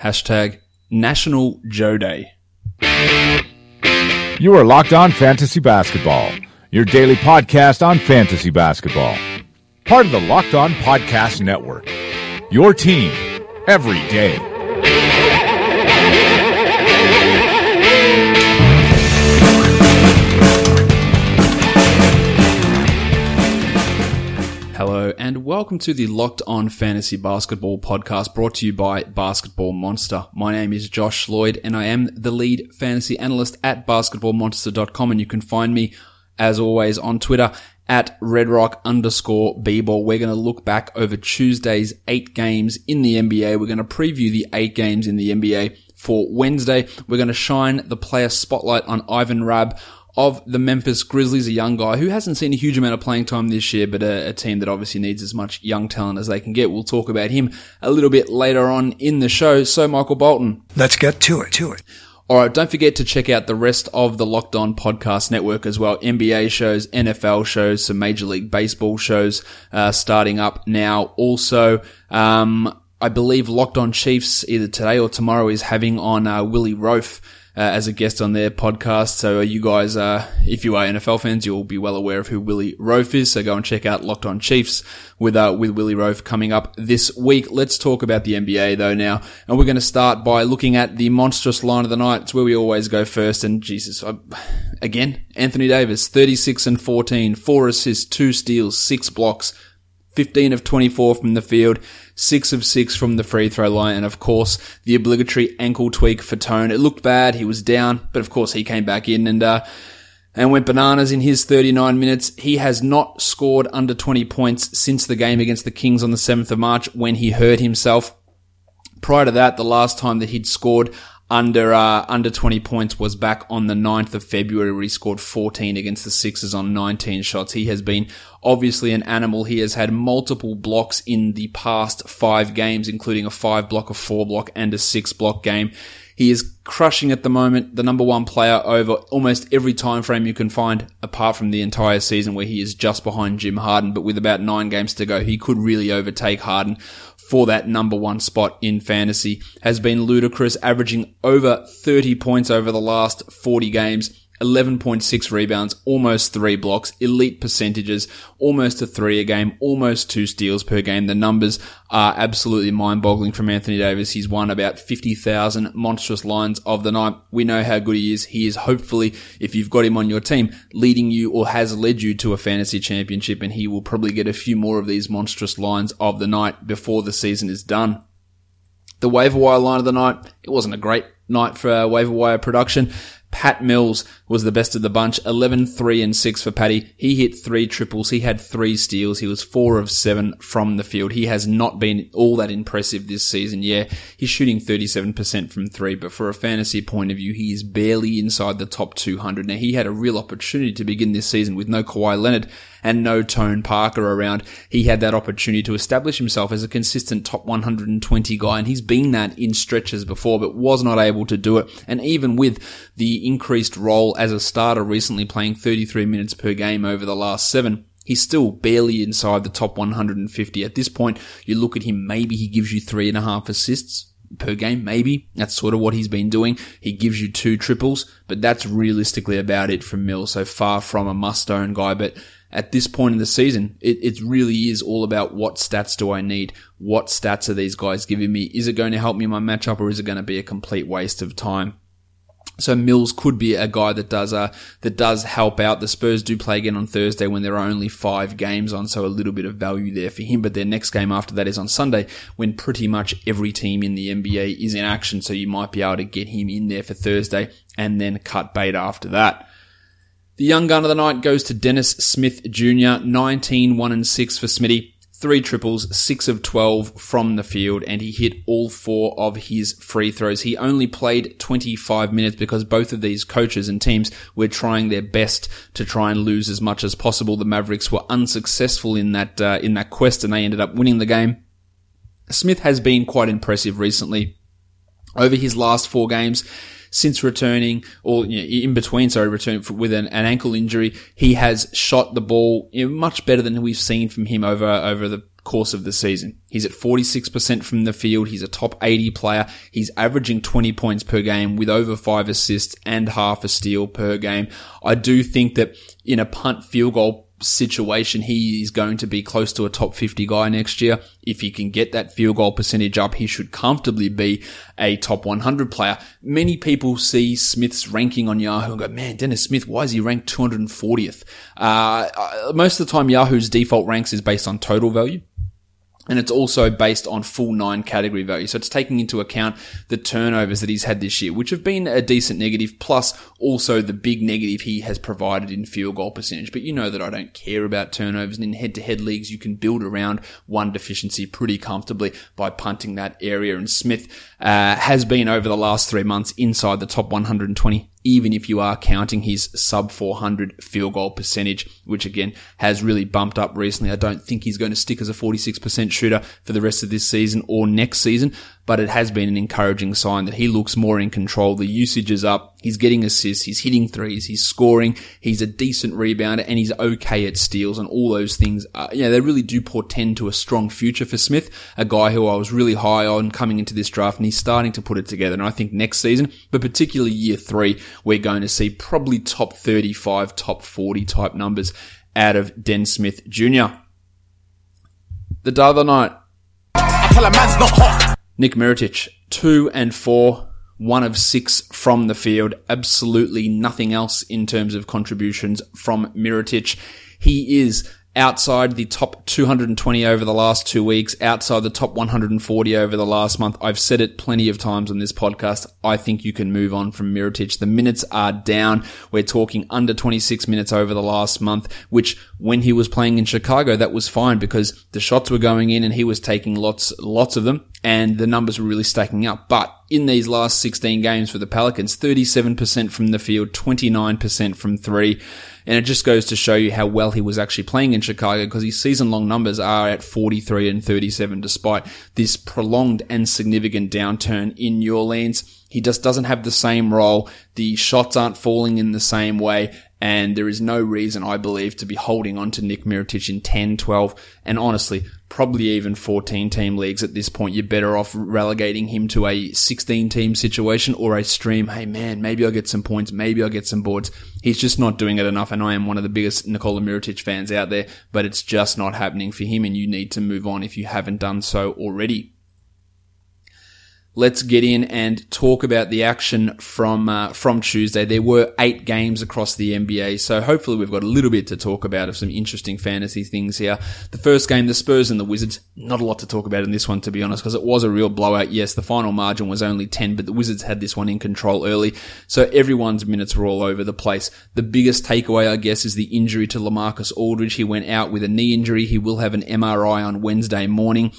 Hashtag National Joe Day. You are Locked On Fantasy Basketball, your daily podcast on fantasy basketball. Part of the Locked On Podcast Network. Your team every day. Hello, and welcome to the Locked On Fantasy Basketball podcast brought to you by Basketball Monster. My name is Josh Lloyd, and I am the lead fantasy analyst at basketballmonster.com, and you can find me, as always, on Twitter at redrock underscore bball. We're going to look back over Tuesday's eight games in the NBA. We're going to preview the eight games in the NBA for Wednesday. We're going to shine the player spotlight on Ivan Rabb of the Memphis Grizzlies, a young guy who hasn't seen a huge amount of playing time this year, but a, a, team that obviously needs as much young talent as they can get. We'll talk about him a little bit later on in the show. So, Michael Bolton. Let's get to it, to it. All right, don't forget to check out the rest of the Locked On Podcast Network as well. NBA shows, NFL shows, some Major League Baseball shows uh, starting up now. Also, um, I believe Locked On Chiefs either today or tomorrow is having on uh, Willie Roaf uh, as a guest on their podcast. So you guys, uh, if you are NFL fans, you'll be well aware of who Willie Roaf is. So go and check out Locked On Chiefs with uh, with Willie Roaf coming up this week. Let's talk about the NBA though now, and we're going to start by looking at the monstrous line of the night. It's where we always go first. And Jesus, I, again, Anthony Davis, thirty six and fourteen, four assists, two steals, six blocks. 15 of 24 from the field, 6 of 6 from the free throw line, and of course, the obligatory ankle tweak for Tone. It looked bad, he was down, but of course he came back in and, uh, and went bananas in his 39 minutes. He has not scored under 20 points since the game against the Kings on the 7th of March when he hurt himself. Prior to that, the last time that he'd scored under uh, under 20 points was back on the 9th of February where he scored 14 against the Sixers on 19 shots. He has been obviously an animal. He has had multiple blocks in the past five games, including a five block, a four block, and a six block game. He is crushing at the moment, the number one player over almost every time frame you can find, apart from the entire season where he is just behind Jim Harden. But with about nine games to go, he could really overtake Harden for that number one spot in fantasy. Has been ludicrous, averaging over 30 points over the last 40 games 11.6 rebounds, almost three blocks, elite percentages, almost a three a game, almost two steals per game. The numbers are absolutely mind boggling from Anthony Davis. He's won about 50,000 monstrous lines of the night. We know how good he is. He is hopefully, if you've got him on your team, leading you or has led you to a fantasy championship and he will probably get a few more of these monstrous lines of the night before the season is done. The waiver wire line of the night, it wasn't a great night for waiver wire production. Pat Mills was the best of the bunch. 11, 3 and 6 for Patty. He hit three triples. He had three steals. He was four of seven from the field. He has not been all that impressive this season. Yeah, he's shooting 37% from three, but for a fantasy point of view, he is barely inside the top 200. Now, he had a real opportunity to begin this season with no Kawhi Leonard and no Tone Parker around, he had that opportunity to establish himself as a consistent top 120 guy. And he's been that in stretches before, but was not able to do it. And even with the increased role as a starter recently playing 33 minutes per game over the last seven, He's still barely inside the top 150. At this point, you look at him, maybe he gives you three and a half assists per game, maybe. That's sort of what he's been doing. He gives you two triples, but that's realistically about it from Mill. So far from a must own guy, but at this point in the season, it, it really is all about what stats do I need? What stats are these guys giving me? Is it going to help me in my matchup or is it going to be a complete waste of time? So Mills could be a guy that does uh, that does help out. The Spurs do play again on Thursday when there are only five games on, so a little bit of value there for him. But their next game after that is on Sunday, when pretty much every team in the NBA is in action. So you might be able to get him in there for Thursday and then cut bait after that. The young gun of the night goes to Dennis Smith Jr., 19, 1 and 6 for Smitty. Three triples, six of 12 from the field, and he hit all four of his free throws. He only played 25 minutes because both of these coaches and teams were trying their best to try and lose as much as possible. The Mavericks were unsuccessful in that, uh, in that quest and they ended up winning the game. Smith has been quite impressive recently. Over his last four games, since returning, or you know, in between, sorry, returning with an, an, ankle injury, he has shot the ball you know, much better than we've seen from him over over the course of the season. He's at 46% from the field. He's a top 80 player. He's averaging 20 points per game with over five assists and half a steal per game. I do think that in a punt field goal situation, he is going to be close to a top 50 guy next year. If he can get that field goal percentage up, he should comfortably be a top 100 player. Many people see Smith's ranking on Yahoo and go, man, Dennis Smith, why is he ranked 240th? Uh, uh, most of the time, Yahoo's default ranks is based on total value. And it's also based on full nine category value. So it's taking into account the turnovers that he's had this year, which have been a decent negative, plus also the big negative he has provided in field goal percentage. But you know that I don't care about turnovers. And in head to head leagues, you can build around one deficiency pretty comfortably by punting that area. And Smith uh, has been over the last three months inside the top 120 even if you are counting his sub 400 field goal percentage, which again has really bumped up recently. I don't think he's going to stick as a 46% shooter for the rest of this season or next season, but it has been an encouraging sign that he looks more in control. The usage is up. He's getting assists. He's hitting threes. He's scoring. He's a decent rebounder and he's okay at steals and all those things. Uh, yeah, they really do portend to a strong future for Smith, a guy who I was really high on coming into this draft and he's starting to put it together. And I think next season, but particularly year three, we're going to see probably top 35, top 40 type numbers out of Den Smith Jr. The other night, Nick Mirotic, two and four, one of six from the field. Absolutely nothing else in terms of contributions from Mirotic. He is outside the top 220 over the last two weeks, outside the top 140 over the last month. I've said it plenty of times on this podcast. I think you can move on from Mirotic. The minutes are down. We're talking under 26 minutes over the last month, which when he was playing in Chicago, that was fine because the shots were going in and he was taking lots, lots of them and the numbers were really stacking up. But in these last 16 games for the Pelicans, 37% from the field, 29% from three. And it just goes to show you how well he was actually playing in Chicago because his season long numbers are at 43 and 37 despite this prolonged and significant downturn in New Orleans. He just doesn't have the same role. The shots aren't falling in the same way. And there is no reason, I believe, to be holding on to Nick Mirotic in 10, 12, and honestly, probably even 14 team leagues at this point. You're better off relegating him to a 16 team situation or a stream. Hey man, maybe I'll get some points. Maybe I'll get some boards. He's just not doing it enough. And I am one of the biggest Nikola Mirotic fans out there, but it's just not happening for him. And you need to move on if you haven't done so already let's get in and talk about the action from uh, from Tuesday. There were eight games across the NBA, so hopefully we've got a little bit to talk about of some interesting fantasy things here. The first game, the Spurs and the Wizards. Not a lot to talk about in this one, to be honest, because it was a real blowout. Yes, the final margin was only ten, but the Wizards had this one in control early, so everyone's minutes were all over the place. The biggest takeaway, I guess, is the injury to LaMarcus Aldridge. He went out with a knee injury. He will have an MRI on Wednesday morning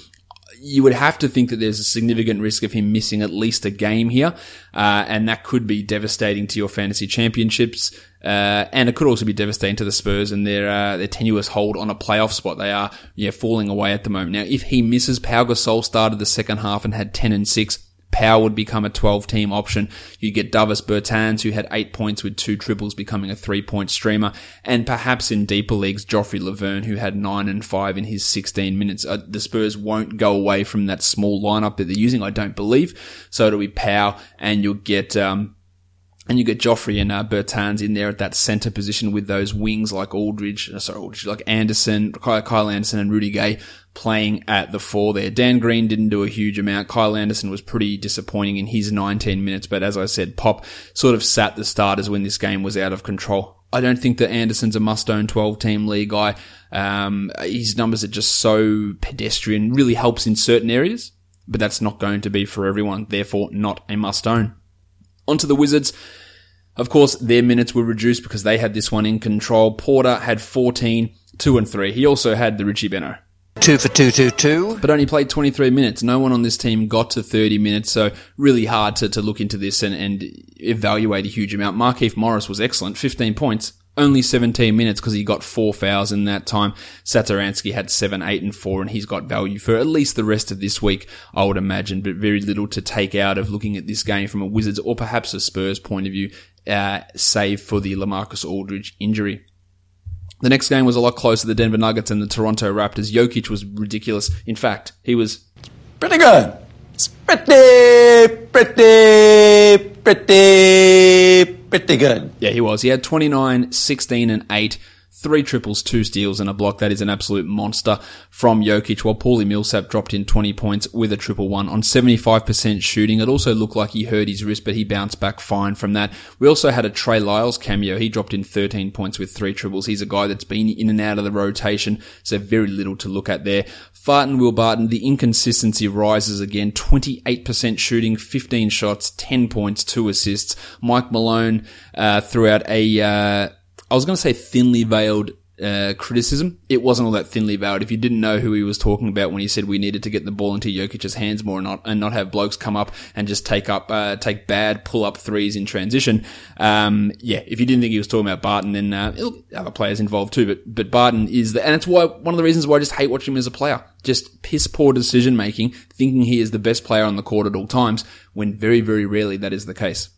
you would have to think that there's a significant risk of him missing at least a game here, uh, and that could be devastating to your fantasy championships. Uh, and it could also be devastating to the Spurs and their uh, their tenuous hold on a playoff spot. They are yeah falling away at the moment. Now, if he misses, Pau Gasol started the second half and had ten and six. Pau would become a 12 team option. You get Davis Bertans, who had eight points with two triples, becoming a three point streamer. And perhaps in deeper leagues, Joffrey Lauvergne, who had nine and five in his 16 minutes. Uh, the Spurs won't go away from that small lineup that they're using, I don't believe. So it'll be Pau, and you'll get, um, and you get Joffrey and uh, Bertans in there at that center position with those wings like Aldridge, uh, sorry, Aldridge, like Anderson, Kyle Anderson and Rudy Gay playing at the four there. Dan Green didn't do a huge amount. Kyle Anderson was pretty disappointing in his 19 minutes, but as I said, Pop sort of sat the starters when this game was out of control. I don't think that Anderson's a must-own 12-team league guy. Um, his numbers are just so pedestrian. Really helps in certain areas, but that's not going to be for everyone. Therefore, not a must-own. Onto the Wizards. Of course, their minutes were reduced because they had this one in control. Porter had 14, 2 and 3. He also had the Richie Benaud. Two for two, two, two. But only played 23 minutes. No one on this team got to 30 minutes, so really hard to, to look into this and, and evaluate a huge amount. Markieff Morris was excellent, 15 points. Only 17 minutes because he got four fouls in that time. Satoransky had seven, eight, and four, and he's got value for at least the rest of this week, I would imagine, but very little to take out of looking at this game from a Wizards or perhaps a Spurs point of view, uh, save for the Lamarcus Aldridge injury. The next game was a lot closer. The Denver Nuggets and the Toronto Raptors. Jokic was ridiculous. In fact, he was pretty good. Pretty, pretty, pretty, pretty good. Yeah, he was. He had 29, 16, and 8 three triples, two steals, and a block. That is an absolute monster from Jokic, while Paulie Millsap dropped in 20 points with a triple one on 75% shooting. It also looked like he hurt his wrist, but he bounced back fine from that. We also had a Trey Lyles cameo. He dropped in 13 points with three triples. He's a guy that's been in and out of the rotation, so very little to look at there. Farton Will Barton, the inconsistency rises again. 28% shooting, 15 shots, 10 points, 2 assists. Mike Malone uh, threw out a uh, I was going to say thinly veiled uh, criticism. It wasn't all that thinly veiled. If you didn't know who he was talking about when he said we needed to get the ball into Jokic's hands more and not, and not have blokes come up and just take up, uh, take bad pull up threes in transition. Um, yeah, if you didn't think he was talking about Barton, then, uh, other players involved too, but, but Barton is the, and it's why, one of the reasons why I just hate watching him as a player. Just piss poor decision making, thinking he is the best player on the court at all times, when very, very rarely that is the case.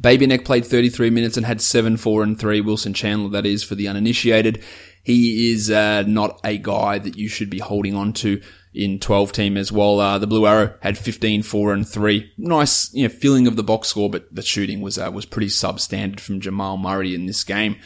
Baby Neck played 33 minutes and had 7, 4 and 3. Wilson Chandler, that is, for the uninitiated. He is uh, not a guy that you should be holding on to in 12 team as well. Uh, the Blue Arrow had 15, 4 and 3. Nice, you know, filling of the box score, but the shooting was, uh, was pretty substandard from Jamal Murray in this game.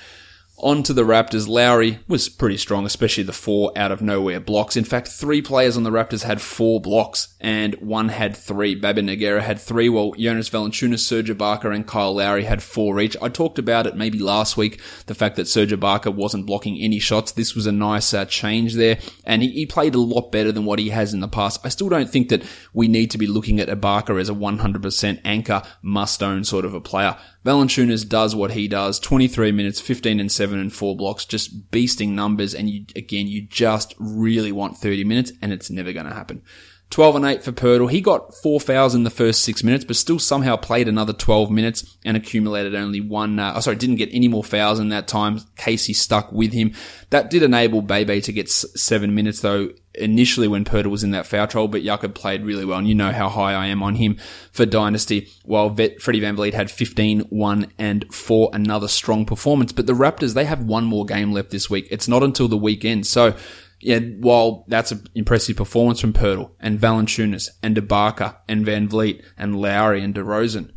On to the Raptors. Lowry was pretty strong, especially the four out of nowhere blocks. In fact, three players on the Raptors had four blocks and one had three. Bebe Nogueira had three, while Jonas Valanciunas, Serge Ibaka, and Kyle Lowry had four each. I talked about it maybe last week, the fact that Serge Ibaka wasn't blocking any shots. This was a nice uh, change there, and he, he, played a lot better than what he has in the past. I still don't think that we need to be looking at Ibaka as a 100% anchor, must-own sort of a player. Valanciunas does what he does. 23 minutes, 15 and 7 and 4 blocks, just beasting numbers. And you, again, you just really want 30 minutes and it's never going to happen. 12 and 8 for Poeltl. He got four fouls in the first six minutes, but still somehow played another 12 minutes and accumulated only one, uh, oh, sorry, didn't get any more fouls in that time. Casey stuck with him. That did enable Bebe to get seven minutes though initially when Poeltl was in that foul trouble, but Jakob played really well. And you know how high I am on him for Dynasty. While Vet, Freddie VanVleet had 15, 1 and 4, another strong performance. But the Raptors, they have one more game left this week. It's not until the weekend. So, yeah, while that's an impressive performance from Poeltl and Valanciunas and Ibaka and VanVleet and Lowry and DeRozan,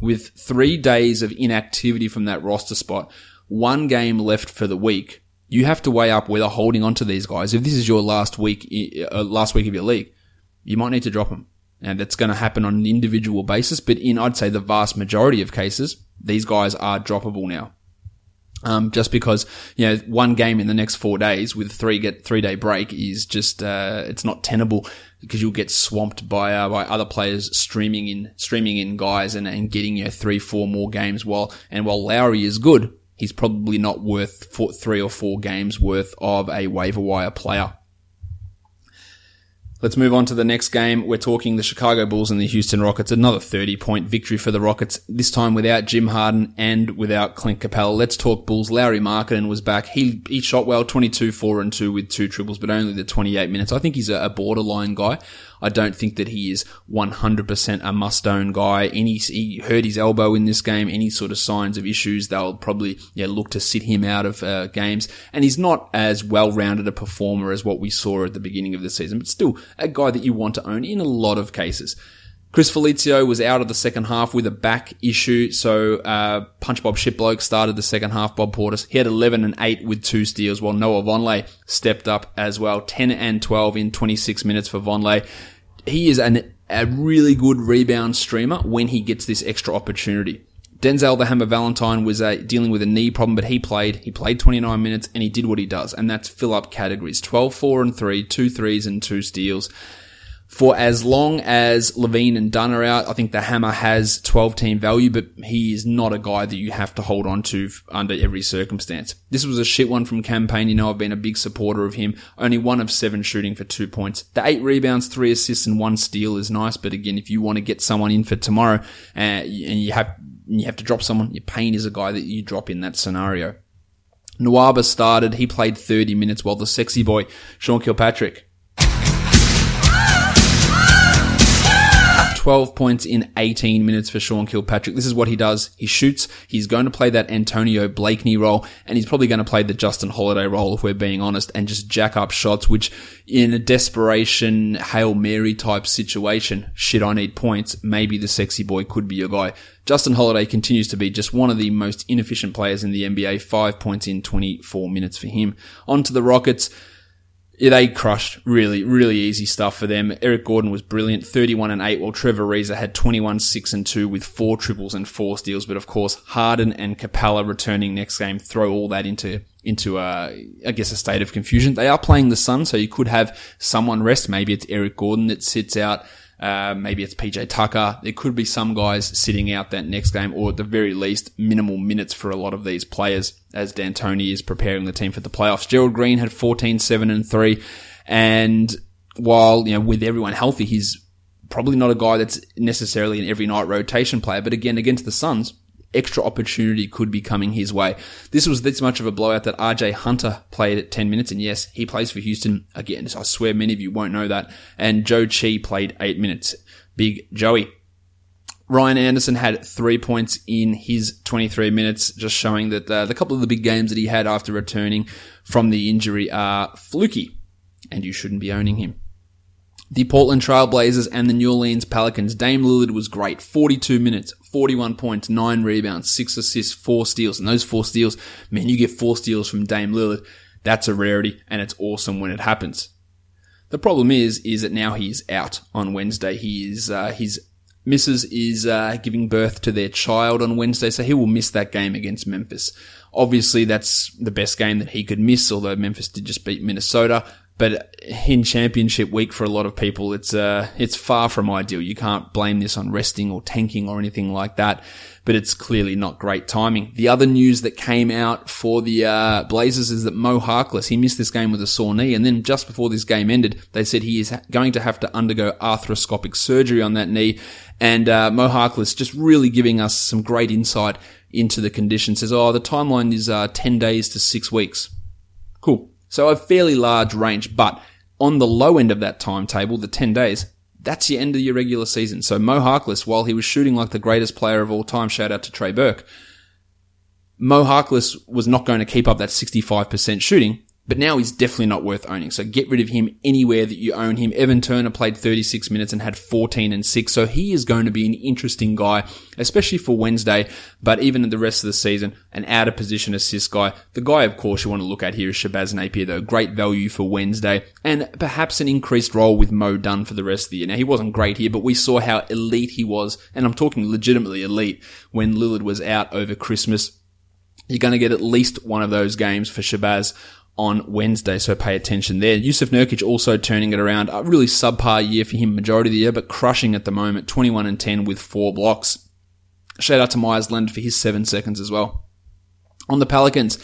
with three days of inactivity from that roster spot, one game left for the week, you have to weigh up whether holding on to these guys. If this is your last week, uh, last week of your league, you might need to drop them. And that's going to happen on an individual basis. But in, I'd say the vast majority of cases, these guys are droppable now. Um, just because, you know, one game in the next four days with three get three day break is just, uh, it's not tenable because you'll get swamped by, uh, by other players streaming in, streaming in guys and, and getting, you know, three, four more games while, and while Lowry is good, he's probably not worth four, three or four games worth of a waiver wire player. Let's move on to the next game. We're talking the Chicago Bulls and the Houston Rockets. Another 30 point victory for the Rockets, this time without Jim Harden and without Clint Capela. Let's talk Bulls. Lauri Markkanen was back. He, he shot well, 22, 4 and 2 with two triples, but only the 28 minutes. I think he's a, a borderline guy. I don't think that he is 100% a must-own guy. Any, he hurt his elbow in this game. Any sort of signs of issues, they'll probably yeah, look to sit him out of uh, games. And he's not as well-rounded a performer as what we saw at the beginning of the season, but still a guy that you want to own in a lot of cases. Chris Felicio was out of the second half with a back issue, so uh, Punch Bob Shitbloke started the second half. Bob Portis he had 11 and 8 with two steals, while Noah Vonleh stepped up as well, 10 and 12 in 26 minutes for Vonleh he is an, a really good rebound streamer when he gets this extra opportunity. Denzel the Hammer Valentine was uh, dealing with a knee problem, but he played. He played 29 minutes and he did what he does, and that's fill up categories 12, 4, and 3, two threes, and two steals for as long as LaVine and Dunn are out, I think the Hammer has 12 team value, but he is not a guy that you have to hold on to under every circumstance. This was a shit one from Cam Payne. You know, I've been a big supporter of him. Only one of seven shooting for two points. The eight rebounds, three assists, and one steal is nice. But again, if you want to get someone in for tomorrow uh, and you have, you have to drop someone, your Payne is a guy that you drop in that scenario. Nwaba started. He played 30 minutes while the sexy boy, Sean Kilpatrick, 12 points in 18 minutes for Sean Kilpatrick. This is what he does. He shoots. He's going to play that Antonio Blakeney role and he's probably going to play the Justin Holiday role if we're being honest and just jack up shots, which in a desperation Hail Mary type situation, shit, I need points. Maybe the sexy boy could be your guy. Justin Holiday continues to be just one of the most inefficient players in the NBA. Five points in 24 minutes for him. On to the Rockets. Yeah, they crushed really, really easy stuff for them. Eric Gordon was brilliant, 31 and 8, while Trevor Ariza had 21, 6 and 2 with four triples and four steals. But of course, Harden and Capela returning next game throw all that into, into, uh, I guess a state of confusion. They are playing the Sun, so you could have someone rest. Maybe it's Eric Gordon that sits out. Uh, maybe it's PJ Tucker. There could be some guys sitting out that next game, or at the very least, minimal minutes for a lot of these players as D'Antoni is preparing the team for the playoffs. Gerald Green had 14, 7 and 3. And while, you know, with everyone healthy, he's probably not a guy that's necessarily an every night rotation player. But again, against the Suns, extra opportunity could be coming his way. This was this much of a blowout that RJ Hunter played at 10 minutes. And yes, he plays for Houston. Again, I swear many of you won't know that. And Zhou Qi played eight minutes. Big Joey. Ryan Anderson had three points in his 23 minutes, just showing that uh, the couple of the big games that he had after returning from the injury are fluky, and you shouldn't be owning him. The Portland Trailblazers and the New Orleans Pelicans. Dame Lillard was great. 42 minutes, 41 points, 9 rebounds, 6 assists, 4 steals. And those 4 steals, man, you get 4 steals from Dame Lillard. That's a rarity and it's awesome when it happens. The problem is, is that now he's out on Wednesday. He is, uh, his missus is, uh, giving birth to their child on Wednesday, so he will miss that game against Memphis. Obviously, that's the best game that he could miss, although Memphis did just beat Minnesota. But in championship week for a lot of people, it's uh, it's far from ideal. You can't blame this on resting or tanking or anything like that. But it's clearly not great timing. The other news that came out for the uh, Blazers is that Mo Harkless he missed this game with a sore knee, and then just before this game ended, they said he is going to have to undergo arthroscopic surgery on that knee. And uh, Mo Harkless just really giving us some great insight into the condition. Says, "Oh, the timeline is uh, ten days to six weeks." Cool. So a fairly large range, but on the low end of that timetable, the 10 days, that's the end of your regular season. So Mo Harkless, while he was shooting like the greatest player of all time, shout out to Trey Burke, Mo Harkless was not going to keep up that 65% shooting but now he's definitely not worth owning. So get rid of him anywhere that you own him. Evan Turner played 36 minutes and had 14 and 6. So he is going to be an interesting guy, especially for Wednesday, but even in the rest of the season, an out of position assist guy. The guy, of course, you want to look at here is Shabazz Napier, though. Great value for Wednesday and perhaps an increased role with Mo Dunn for the rest of the year. Now he wasn't great here, but we saw how elite he was. And I'm talking legitimately elite when Lillard was out over Christmas. You're going to get at least one of those games for Shabazz on Wednesday, so pay attention there. Yusuf Nurkic also turning it around. A really subpar year for him majority of the year, but crushing at the moment. 21 and 10 with four blocks. Shout out to Meyers Leonard for his seven seconds as well. On the Pelicans,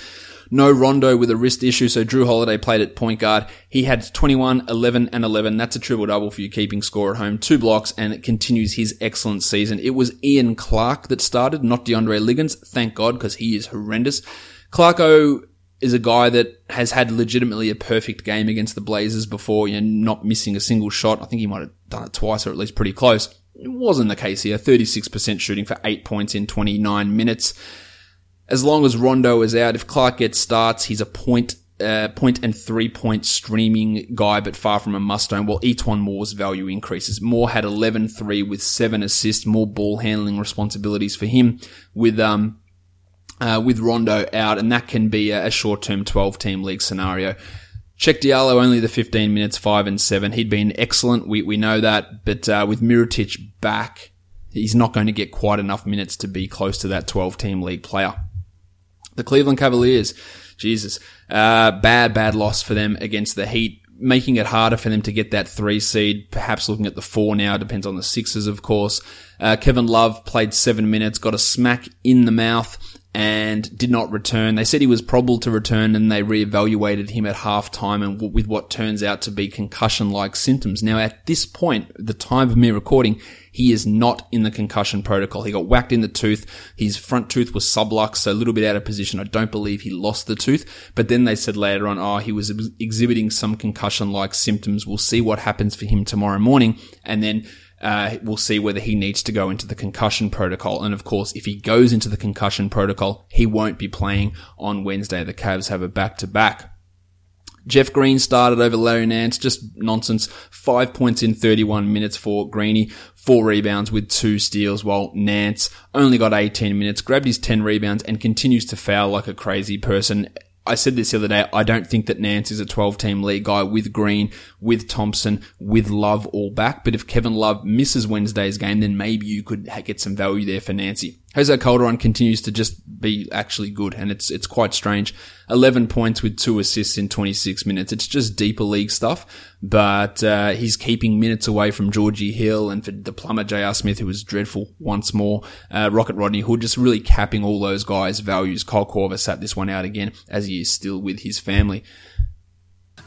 no Rondo with a wrist issue, so Jrue Holiday played at point guard. He had 21, 11, and 11. That's a triple double for you keeping score at home. Two blocks, and it continues his excellent season. It was Ian Clark that started, not DeAndre Liggins. Thank God, because he is horrendous. Clarko is a guy that has had legitimately a perfect game against the Blazers before, you know, not missing a single shot. I think he might have done it twice or at least pretty close. It wasn't the case here. 36% shooting for eight points in 29 minutes. As long as Rondo is out, if Clark gets starts, he's a point, uh, point and three point streaming guy, but far from a must own. While E'Twaun Moore's value increases. Moore had 11-3 with seven assists, more ball handling responsibilities for him with, um, uh, with Rondo out, and that can be a, a short-term 12-team league scenario. Cheick Diallo only the 15 minutes, five and seven. He'd been excellent. We we know that, but uh, with Mirotic back, he's not going to get quite enough minutes to be close to that 12-team league player. The Cleveland Cavaliers, Jesus, uh, bad bad loss for them against the Heat making it harder for them to get that three seed. Perhaps looking at the four now depends on the Sixers, of course. Uh, Kevin Love played seven minutes, got a smack in the mouth, and did not return. They said he was probable to return and they reevaluated him at halftime and w- with what turns out to be concussion-like symptoms. Now at this point, the time of me recording, he is not in the concussion protocol. He got whacked in the tooth. His front tooth was sublux, so a little bit out of position. I don't believe he lost the tooth, but then they said later on, oh, he was ex- exhibiting some concussion-like symptoms. We'll see what happens for him tomorrow morning. And then Uh, we'll see whether he needs to go into the concussion protocol. And of course, if he goes into the concussion protocol, he won't be playing on Wednesday. The Cavs have a back to back. Jeff Green started over Larry Nance, just nonsense. Five points in 31 minutes for Greeny, four rebounds with two steals, while Nance only got 18 minutes, grabbed his 10 rebounds, and continues to foul like a crazy person. I said this the other day. I don't think that Nance is a 12 team league guy with Green, with Thompson, with Love all back. But if Kevin Love misses Wednesday's game, then maybe you could get some value there for Nancy. Jose Calderon continues to just be actually good and it's, it's quite strange. 11 points with two assists in 26 minutes. It's just deeper league stuff, but, uh, he's keeping minutes away from Georgie Hill and for the plumber J.R. Smith, who was dreadful once more. Uh, Rocket Rodney Hood just really capping all those guys' values. Kyle Korver sat this one out again as he is still with his family.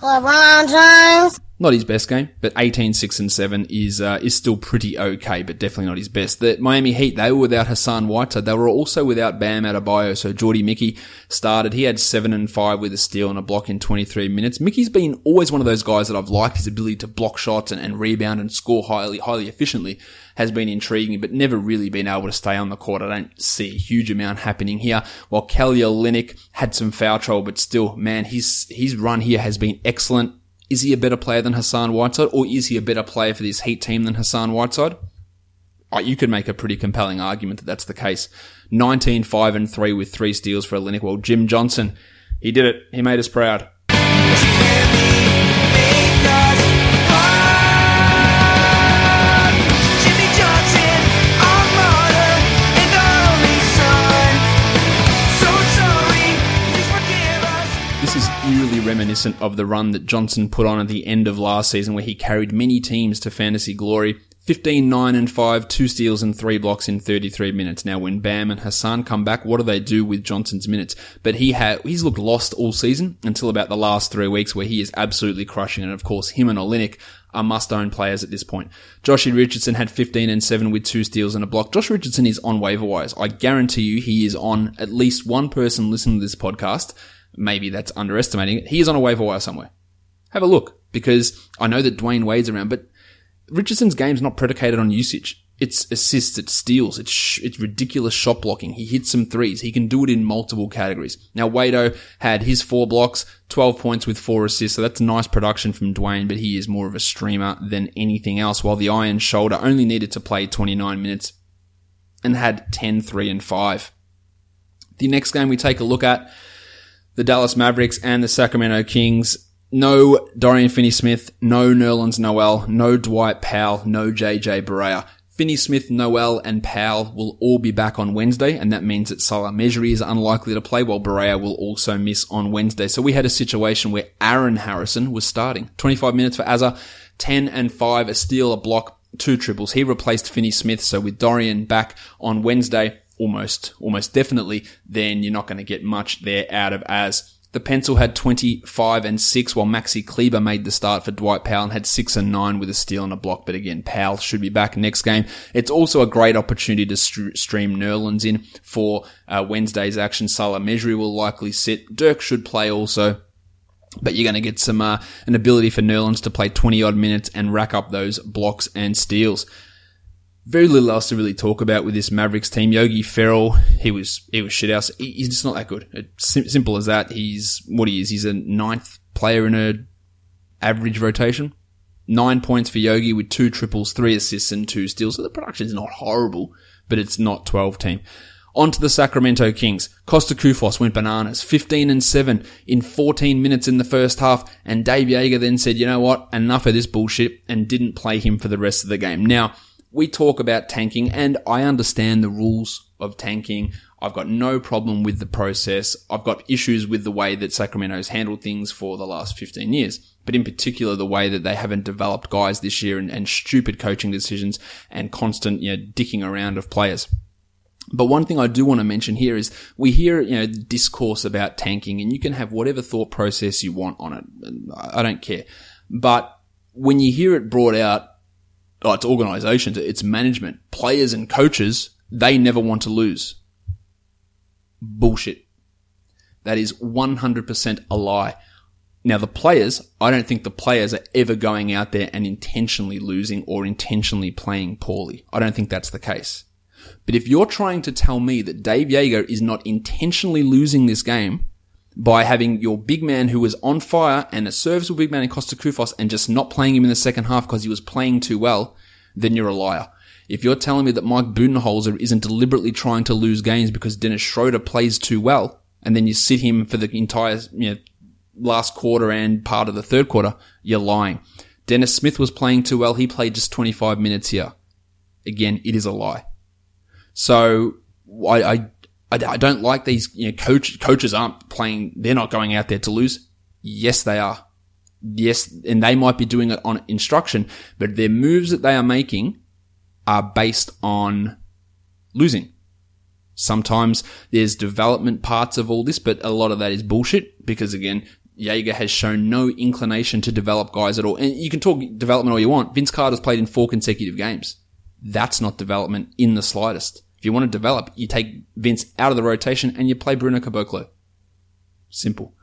LeBron James. Not his best game, but 18, 6 and 7 is, uh, is still pretty okay, but definitely not his best. The Miami Heat, they were without Hassan Whiteside. They were also without Bam Adebayo. So Jordy Mickey started. He had 7 and 5 with a steal and a block in 23 minutes. Mickey's been always one of those guys that I've liked his ability to block shots and, and rebound and score highly, highly efficiently has been intriguing, but never really been able to stay on the court. I don't see a huge amount happening here. While Kelly Olynyk had some foul trouble, but still, man, his, his run here has been excellent. Is he a better player than Hassan Whiteside, or is he a better player for this Heat team than Hassan Whiteside? Oh, you could make a pretty compelling argument that that's the case. 19, 5 and 3 with three steals for Olynyk. Well, Jim Johnson, he did it. He made us proud. Reminiscent of the run that Johnson put on at the end of last season where he carried many teams to fantasy glory. 15, 9 and 5, two steals and three blocks in 33 minutes. Now when Bam and Hassan come back, what do they do with Johnson's minutes? But he had, he's looked lost all season until about the last three weeks where he is absolutely crushing. And of course, him and Olynyk are must own players at this point. Joshy Richardson had 15 and 7 with two steals and a block. Josh Richardson is on waiver wires. I guarantee you he is on at least one person listening to this podcast. Maybe that's underestimating it. He is on a waiver wire somewhere. Have a look because I know that Dwyane Wade's around, but Richardson's game's not predicated on usage. It's assists, it's steals, it's sh- it's ridiculous shot blocking. He hits some threes. He can do it in multiple categories. Now Wado had his four blocks, 12 points with four assists, so that's nice production from Dwyane, but he is more of a streamer than anything else, while the Iron Shoulder only needed to play 29 minutes and had 10, 3, and 5. The next game we take a look at, the Dallas Mavericks and the Sacramento Kings no Dorian Finney-Smith, no Nerlens Noel, no Dwight Powell, no JJ Barea. Finney-Smith, Noel, and Powell will all be back on Wednesday, and that means that Salah Mejri is unlikely to play, while Barea will also miss on Wednesday. So we had a situation where Aaron Harrison was starting. 25 minutes for Azza, 10 and 5, a steal, a block, two triples. He replaced Finney-Smith, so with Dorian back on Wednesday, almost, almost definitely, then you're not going to get much there out of Az. The pencil had 25 and 6, while Maxi Kleber made the start for Dwight Powell and had 6 and 9 with a steal and a block. But again, Powell should be back next game. It's also a great opportunity to st- stream Nerlens in for uh, Wednesday's action. Salah Mejri will likely sit. Dirk should play also. But you're going to get some, uh, an ability for Nerlens to play 20 odd minutes and rack up those blocks and steals very little else to really talk about with this Mavericks team. Yogi Ferrell, he was he was shit house. He's just not that good. It's simple as that. He's what he is. He's a ninth player in a average rotation. Nine points for Yogi with two triples, three assists, and two steals. So the production is not horrible, but it's not 12 team. On to the Sacramento Kings. Kosta Koufos went bananas. 15 and 7 in 14 minutes in the first half. And Dave Joerger then said, you know what? Enough of this bullshit and didn't play him for the rest of the game. Now, we talk about tanking and I understand the rules of tanking. I've got no problem with the process. I've got issues with the way that Sacramento's handled things for the last 15 years, but in particular the way that they haven't developed guys this year and, and stupid coaching decisions and constant, you know, dicking around of players. But one thing I do want to mention here is we hear, you know, discourse about tanking and you can have whatever thought process you want on it. I don't care. But when you hear it brought out Uh, oh, it's organizations, it's management, players and coaches, they never want to lose. Bullshit. That is 100% a lie. Now the players, I don't think the players are ever going out there and intentionally losing or intentionally playing poorly. I don't think that's the case. But if you're trying to tell me that Dave Joerger is not intentionally losing this game by having your big man who was on fire and a serviceable big man in Kosta Koufos and just not playing him in the second half because he was playing too well, then you're a liar. If you're telling me that Mike Budenholzer isn't deliberately trying to lose games because Dennis Schroeder plays too well, and then you sit him for the entire you know, last quarter and part of the third quarter, you're lying. Dennis Smith was playing too well. He played just 25 minutes here. Again, it is a lie. So I, I, I don't like these, you know, coach, coaches aren't playing, they're not going out there to lose. Yes, they are. Yes, and they might be doing it on instruction, but their moves that they are making are based on losing. Sometimes there's development parts of all this, but a lot of that is bullshit because again, Joerger has shown no inclination to develop guys at all. And you can talk development all you want. Vince Carter's played in four consecutive games. That's not development in the slightest. If you want to develop, you take Vince out of the rotation and you play Bruno Caboclo. Simple.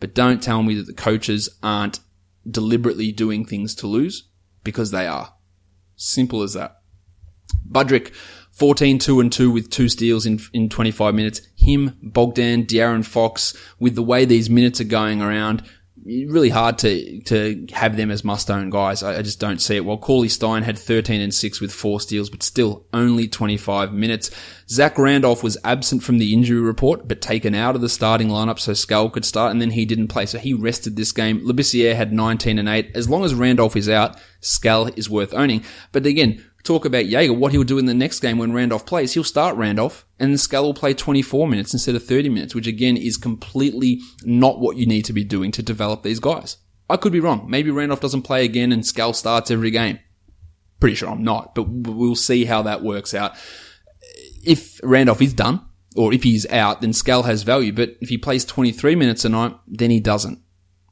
But don't tell me that the coaches aren't deliberately doing things to lose because they are. Simple as that. Budrick, 14, 2 and 2 with two steals in, in 25 minutes. Him, Bogdan, De'Aaron Fox, with the way these minutes are going around, really hard to to have them as must own guys. I, I, just don't see it. While Cauley Stein had 13 and 6 with four steals, but still only 25 minutes. Zach Randolph was absent from the injury report, but taken out of the starting lineup so Skal could start, and then he didn't play, so he rested this game. Labissiere had 19 and 8. As long as Randolph is out, Skal is worth owning. But again, talk about Joerger, what he'll do in the next game when Randolph plays. He'll start Randolph and Skal will play 24 minutes instead of 30 minutes, which again is completely not what you need to be doing to develop these guys. I could be wrong. Maybe Randolph doesn't play again and Skal starts every game. Pretty sure I'm not, but we'll see how that works out. If Randolph is done, or if he's out, then Skal has value, but if he plays 23 minutes a night, then he doesn't.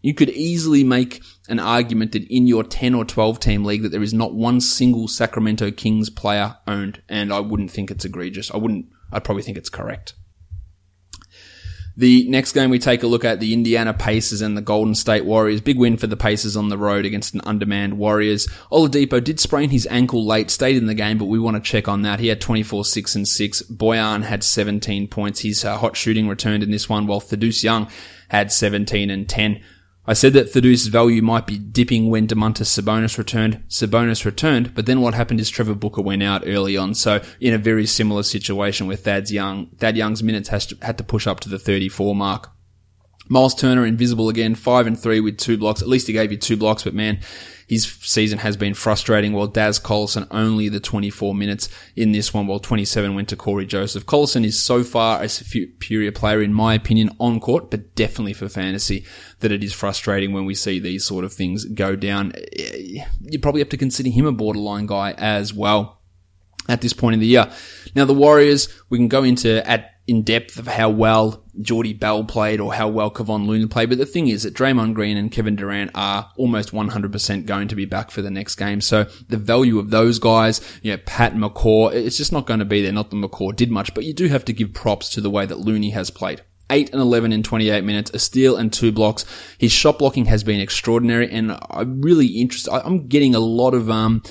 You could easily make an argument that in your 10 or 12 team league that there is not one single Sacramento Kings player owned, and I wouldn't think it's egregious. I wouldn't, I'd probably think it's correct. The next game we take a look at the Indiana Pacers and the Golden State Warriors. Big win for the Pacers on the road against an undermanned Warriors. Oladipo did sprain his ankle late, stayed in the game, but we want to check on that. He had 24, 6 and 6. Boyan had 17 points. His uh, hot shooting returned in this one, while Thaddeus Young had 17 and 10. I said that Thaddeus' value might be dipping when Domantas Sabonis returned. Sabonis returned, but then what happened is Trevor Booker went out early on. So in a very similar situation with Thad Young, Thad Young's minutes to, had to push up to the 34 mark. Miles Turner invisible again, five and three with two blocks. At least he gave you two blocks, but man, his season has been frustrating. While Daz Collison only the 24 minutes in this one, while 27 went to Cory Joseph. Collison is so far a superior player in my opinion on court, but definitely for fantasy that it is frustrating when we see these sort of things go down. You probably have to consider him a borderline guy as well at this point in the year. Now the Warriors, we can go into at in depth of how well Jordy Bell played or how well Kevon Looney played. But the thing is that Draymond Green and Kevin Durant are almost 100% going to be back for the next game. So the value of those guys, you know, Pat McCaw, it's just not going to be there. Not that McCaw did much, but you do have to give props to the way that Looney has played. 8 and 11 in 28 minutes, a steal and two blocks. His shot blocking has been extraordinary and I'm really interested. I'm getting a lot of, um,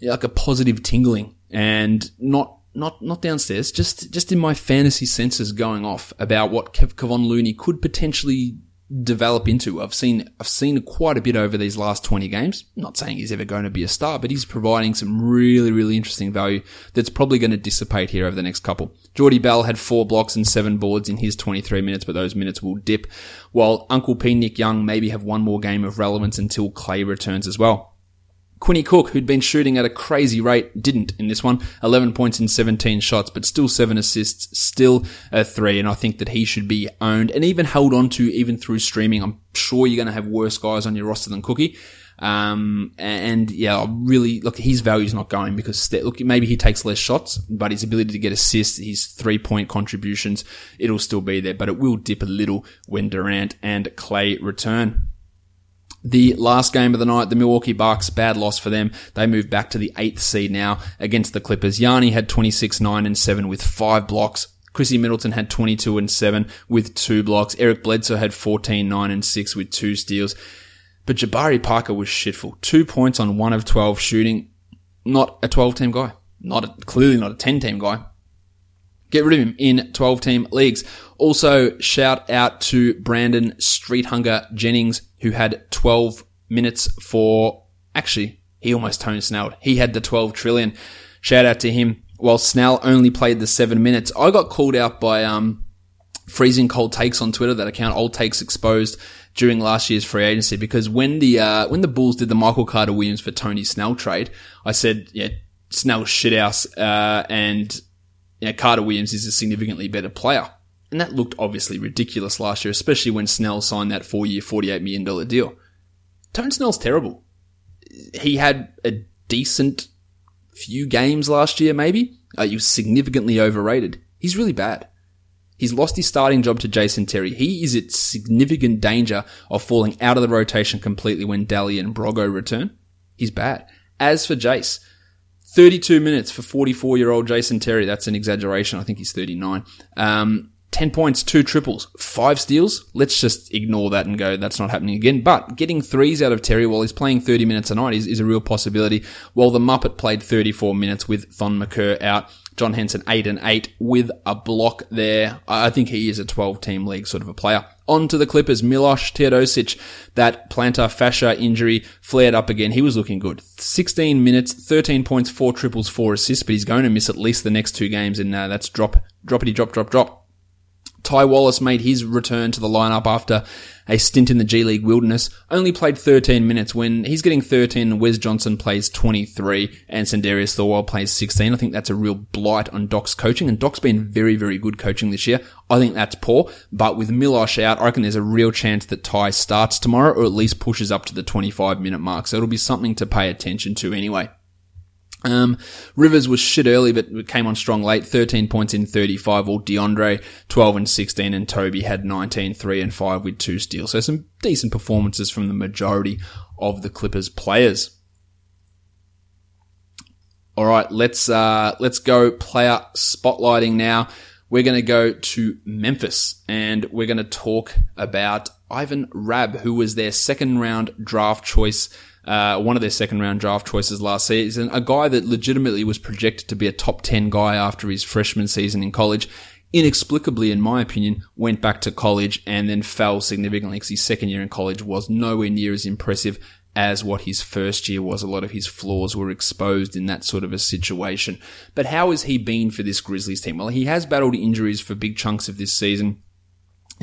like a positive tingling and not not not downstairs, just just in my fantasy senses going off about what Kev- Kevon Looney could potentially develop into. I've seen I've seen quite a bit over these last 20 games. I'm not saying he's ever going to be a star, but he's providing some really really interesting value that's probably going to dissipate here over the next couple. Jordy Bell had four blocks and seven boards in his 23 minutes, but those minutes will dip. While Uncle P Nick Young maybe have one more game of relevance until Clay returns as well. Quinny Cook, who'd been shooting at a crazy rate, didn't in this one. 11 points in 17 shots, but still 7 assists, still a 3, and I think that he should be owned and even held on to even through streaming. I'm sure you're going to have worse guys on your roster than Cookie. Um, and yeah, really, look, his value's not going because, look, maybe he takes less shots, but his ability to get assists, his three point contributions, it'll still be there, but it will dip a little when Durant and Clay return. The last game of the night, the Milwaukee Bucks, bad loss for them. They move back to the eighth seed now against the Clippers. Yanni had 26, 9 and 7 with five blocks. Chrissy Middleton had 22 and 7 with two blocks. Eric Bledsoe had 14, 9 and 6 with two steals. But Jabari Parker was shitful. Two points on one of 12 shooting. Not a 12 team guy. Not a, clearly not a 10 team guy. Get rid of him in 12 team leagues. Also, shout out to Brandon Street Hunger Jennings, who had 12 minutes for, actually, he almost toned Snelled. He had the 12 trillion. Shout out to him. While Snell only played the seven minutes, I got called out by, um, freezing cold takes on Twitter, that account, old takes exposed during last year's free agency because when the, uh, when the Bulls did the Michael Carter Williams for Tony Snell trade, I said, yeah, Snell's shithouse, uh, and, know, Carter Williams is a significantly better player. And that looked obviously ridiculous last year, especially when Snell signed that four year, $48 million deal. Tony Snell's terrible. He had a decent few games last year, maybe. Uh, he was significantly overrated. He's really bad. He's lost his starting job to Jason Terry. He is at significant danger of falling out of the rotation completely when Delly and Brogo return. He's bad. As for Jace, 32 minutes for 44 year old Jason Terry. That's an exaggeration. I think he's 39. Um, 10 points, two triples, five steals. Let's just ignore that and go, that's not happening again. But getting threes out of Terry while he's playing 30 minutes a night is, is a real possibility. While the Muppet played 34 minutes with Thon Maker out. John Henson 8 and 8 with a block there. I think he is a 12 team league sort of a player. On to the Clippers. Milos Teodosic, that plantar fascia injury flared up again. He was looking good. 16 minutes, 13 points, 4 triples, 4 assists, but he's going to miss at least the next two games and uh, that's drop, droppity drop, drop, drop. Ty Wallace made his return to the lineup after a stint in the G League Wilderness. Only played 13 minutes when he's getting 13. Wes Johnson plays 23 and Sindarius Thornwell plays 16. I think that's a real blight on Doc's coaching and Doc's been very, very good coaching this year. I think that's poor, but with Milosh out, I reckon there's a real chance that Ty starts tomorrow or at least pushes up to the 25 minute mark. So it'll be something to pay attention to anyway. Um, Rivers was shit early, but came on strong late. 13 points in 35. All DeAndre, 12 and 16, and Toby had 19, 3 and 5 with two steals. So some decent performances from the majority of the Clippers players. All right, let's uh, let's go player spotlighting now. We're going to go to Memphis and we're going to talk about Ivan Rabb, who was their second round draft choice uh, one of their second round draft choices last season, a guy that legitimately was projected to be a top 10 guy after his freshman season in college. Inexplicably, in my opinion, went back to college and then fell significantly because his second year in college was nowhere near as impressive as what his first year was. A lot of his flaws were exposed in that sort of a situation. But how has he been for this Grizzlies team? Well, he has battled injuries for big chunks of this season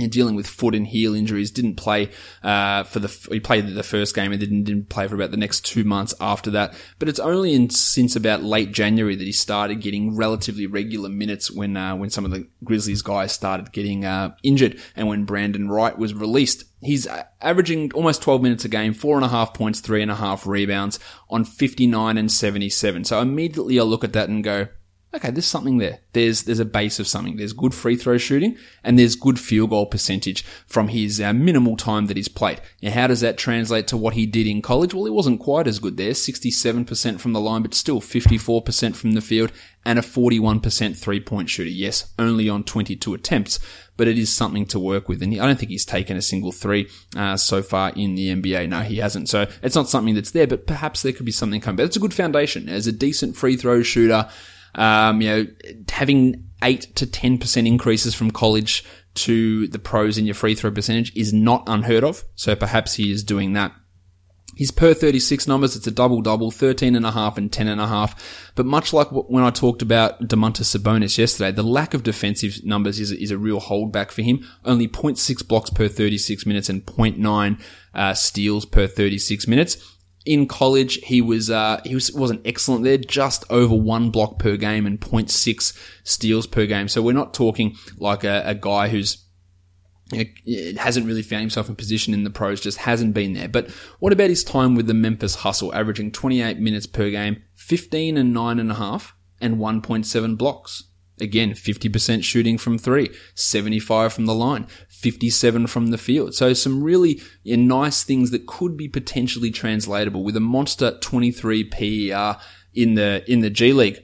dealing with foot and heel injuries, didn't play uh, for the he played the first game and didn't didn't play for about the next two months after that. But it's only in since about late January that he started getting relatively regular minutes when uh, when some of the Grizzlies guys started getting uh, injured and when Brandan Wright was released. He's uh, averaging almost 12 minutes a game, four and a half points, three and a half rebounds on 59 and 77. So immediately I look at that and go, okay, there's something there. There's there's a base of something. There's good free throw shooting and there's good field goal percentage from his uh, minimal time that he's played. Now, how does that translate to what he did in college? Well, he wasn't quite as good there. 67% from the line, but still 54% from the field and a 41% three point shooter. Yes, only on 22 attempts, but it is something to work with. And I don't think he's taken a single three uh, so far in the NBA. No, he hasn't. So it's not something that's there, but perhaps there could be something coming. But it's a good foundation as a decent free throw shooter. Um, you know, having eight to 10% increases from college to the pros in your free throw percentage is not unheard of. So perhaps he is doing that. His per 36 numbers, it's a double double, 13 and a half and 10 and a half. But much like when I talked about Domantas Sabonis yesterday, the lack of defensive numbers is, is a real holdback for him. Only 0.6 blocks per 36 minutes and 0.9 uh, steals per 36 minutes in college, he was uh, he was wasn't excellent there, just over one block per game and 0.6 steals per game. So we're not talking like a, a guy who's it hasn't really found himself in position in the pros, just hasn't been there. But what about his time with the Memphis Hustle, averaging 28 minutes per game, 15 and nine and a half, and 1.7 blocks? Again, 50% shooting from three, 75 from the line, 57 from the field. So some really nice things that could be potentially translatable with a monster 23 PER in the, in the G League.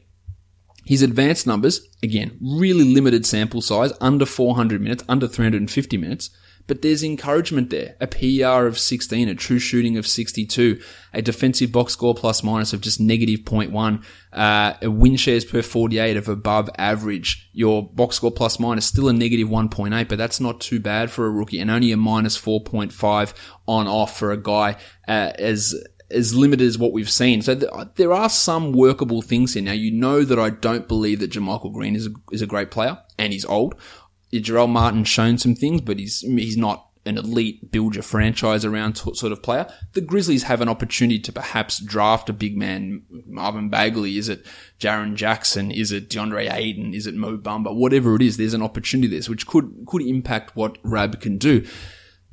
His advanced numbers, again, really limited sample size, under 400 minutes, under 350 minutes, but there's encouragement there. A PER of 16, a true shooting of 62, a defensive box score plus minus of just negative 0.1, uh, a win shares per 48 of above average. Your box score plus minus still a negative 1.8, but that's not too bad for a rookie and only a minus 4.5 on off for a guy uh, as as limited as what we've seen. So th- there are some workable things here. Now, you know that I don't believe that JaMychal Green is a, is a great player and he's old. Jarell Martin's shown some things, but he's, he's not an elite build your franchise around sort of player. The Grizzlies have an opportunity to perhaps draft a big man, Marvin Bagley. Is it Jaren Jackson? Is it DeAndre Ayton? Is it Mo Bamba? Whatever it is, there's an opportunity there, which could, could impact what Rabb can do.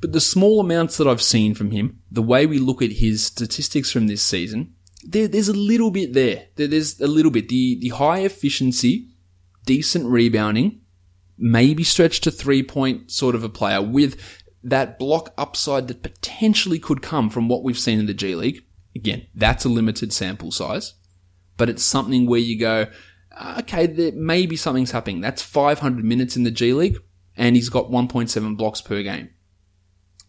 But the small amounts that I've seen from him, the way we look at his statistics from this season, there, there's a little bit there. there. There's a little bit. The, the high efficiency, decent rebounding, maybe stretched to three point sort of a player with that block upside that potentially could come from what we've seen in the G League. Again, that's a limited sample size, but it's something where you go, ah, okay, there maybe something's happening. That's 500 minutes in the G League and he's got 1.7 blocks per game.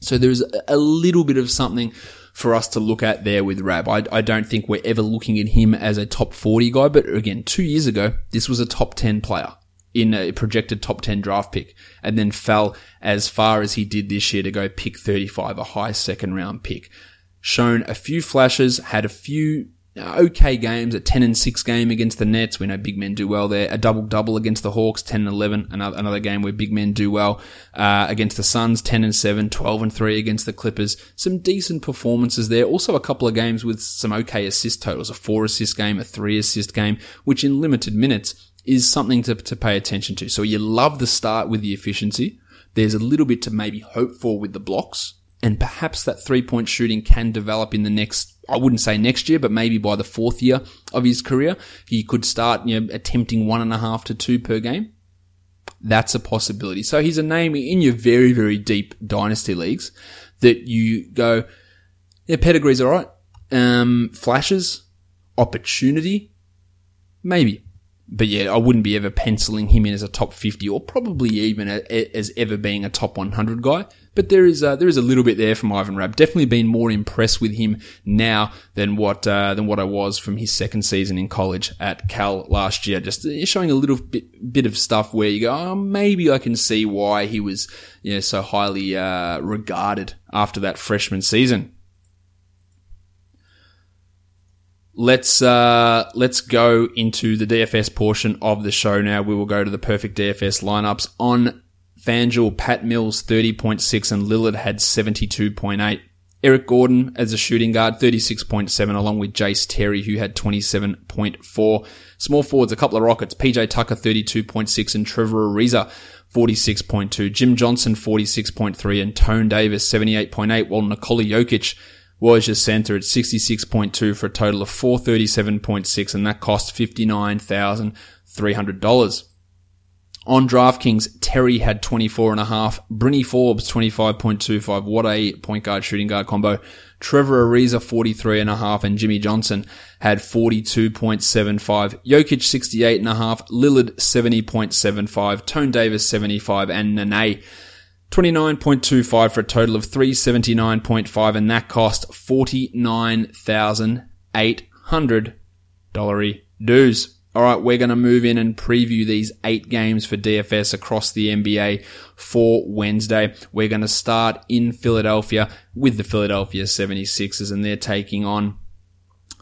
So there's a little bit of something for us to look at there with Rabb. I, I, don't think we're ever looking at him as a top 40 guy, but again, two years ago, this was a top 10 player in a projected top 10 draft pick and then fell as far as he did this year to go pick 35, a high second round pick. Shown a few flashes, had a few okay games, a 10 and 6 game against the Nets. We know big men do well there. A double double against the Hawks, 10 and 11. Another, another game where big men do well. Uh, against the Suns, 10 and 7, 12 and 3 against the Clippers. Some decent performances there. Also a couple of games with some okay assist totals. A 4 assist game, a 3 assist game, which in limited minutes is something to, to pay attention to. So you love the start with the efficiency. There's a little bit to maybe hope for with the blocks. And perhaps that three point shooting can develop in the next I wouldn't say next year, but maybe by the fourth year of his career, he could start, you know, attempting one and a half to two per game. That's a possibility. So he's a name in your very, very deep dynasty leagues that you go, yeah, pedigree's alright. Um, flashes, opportunity, maybe. But yeah, I wouldn't be ever penciling him in as a top 50 or probably even a, a, as ever being a top 100 guy. But there is a, there is a little bit there from Ivan Rabb. Definitely been more impressed with him now than what uh, than what I was from his second season in college at Cal last year. Just uh, showing a little bit bit of stuff where you go, oh, maybe I can see why he was you know, so highly uh, regarded after that freshman season. Let's uh, let's go into the DFS portion of the show now. We will go to the perfect DFS lineups on FanDuel, Pat Mills 30.6 and Lillard had 72.8. Eric Gordon as a shooting guard, 36.7, along with Jace Terry, who had 27.4. Small forwards, a couple of Rockets, PJ Tucker, 32.6, and Trevor Ariza, 46.2. Jim Johnson, 46.3, and Tone Davis, 78.8, while Nikola Jokic was your center at 66.2 for a total of 437.6, and that cost $59,300. On DraftKings, Terry had 24 and a half. Brynnie Forbes, 25.25. What a point guard shooting guard combo. Trevor Ariza, 43.5 and Jimmy Johnson had 42.75. Jokic, 68 and a half. Lillard, 70.75. Tone Davis, 75. And Nene, 29.25 for a total of 379.5. And that cost $49,800 dues. All right, we're going to move in and preview these eight games for DFS across the NBA for Wednesday. We're going to start in Philadelphia with the Philadelphia 76ers and they're taking on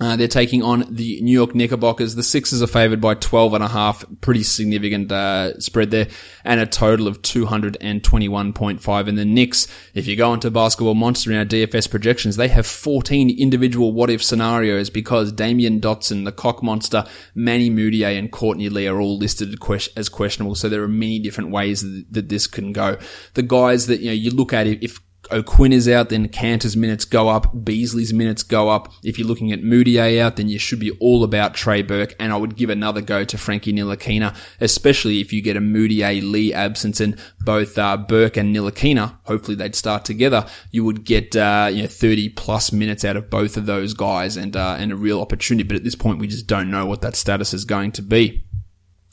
uh, they're taking on the New York Knickerbockers. The Sixers are favored by 12 and a half. Pretty significant, uh, spread there. And a total of 221.5. And the Knicks, if you go into Basketball Monster in our DFS projections, they have 14 individual what if scenarios because Damyean Dotson, the cock monster, Manny Mudiay, and Courtney Lee are all listed as questionable. So there are many different ways that this can go. The guys that, you know, you look at if O'Quinn is out, then Kanter's minutes go up, Beasley's minutes go up. If you're looking at Mudiay out, then you should be all about Trey Burke, and I would give another go to Frankie Ntilikina, especially if you get a Mudiay Lee absence and both uh, Burke and Ntilikina, hopefully they'd start together, you would get uh, you know 30 plus minutes out of both of those guys and uh, and a real opportunity. But at this point, we just don't know what that status is going to be.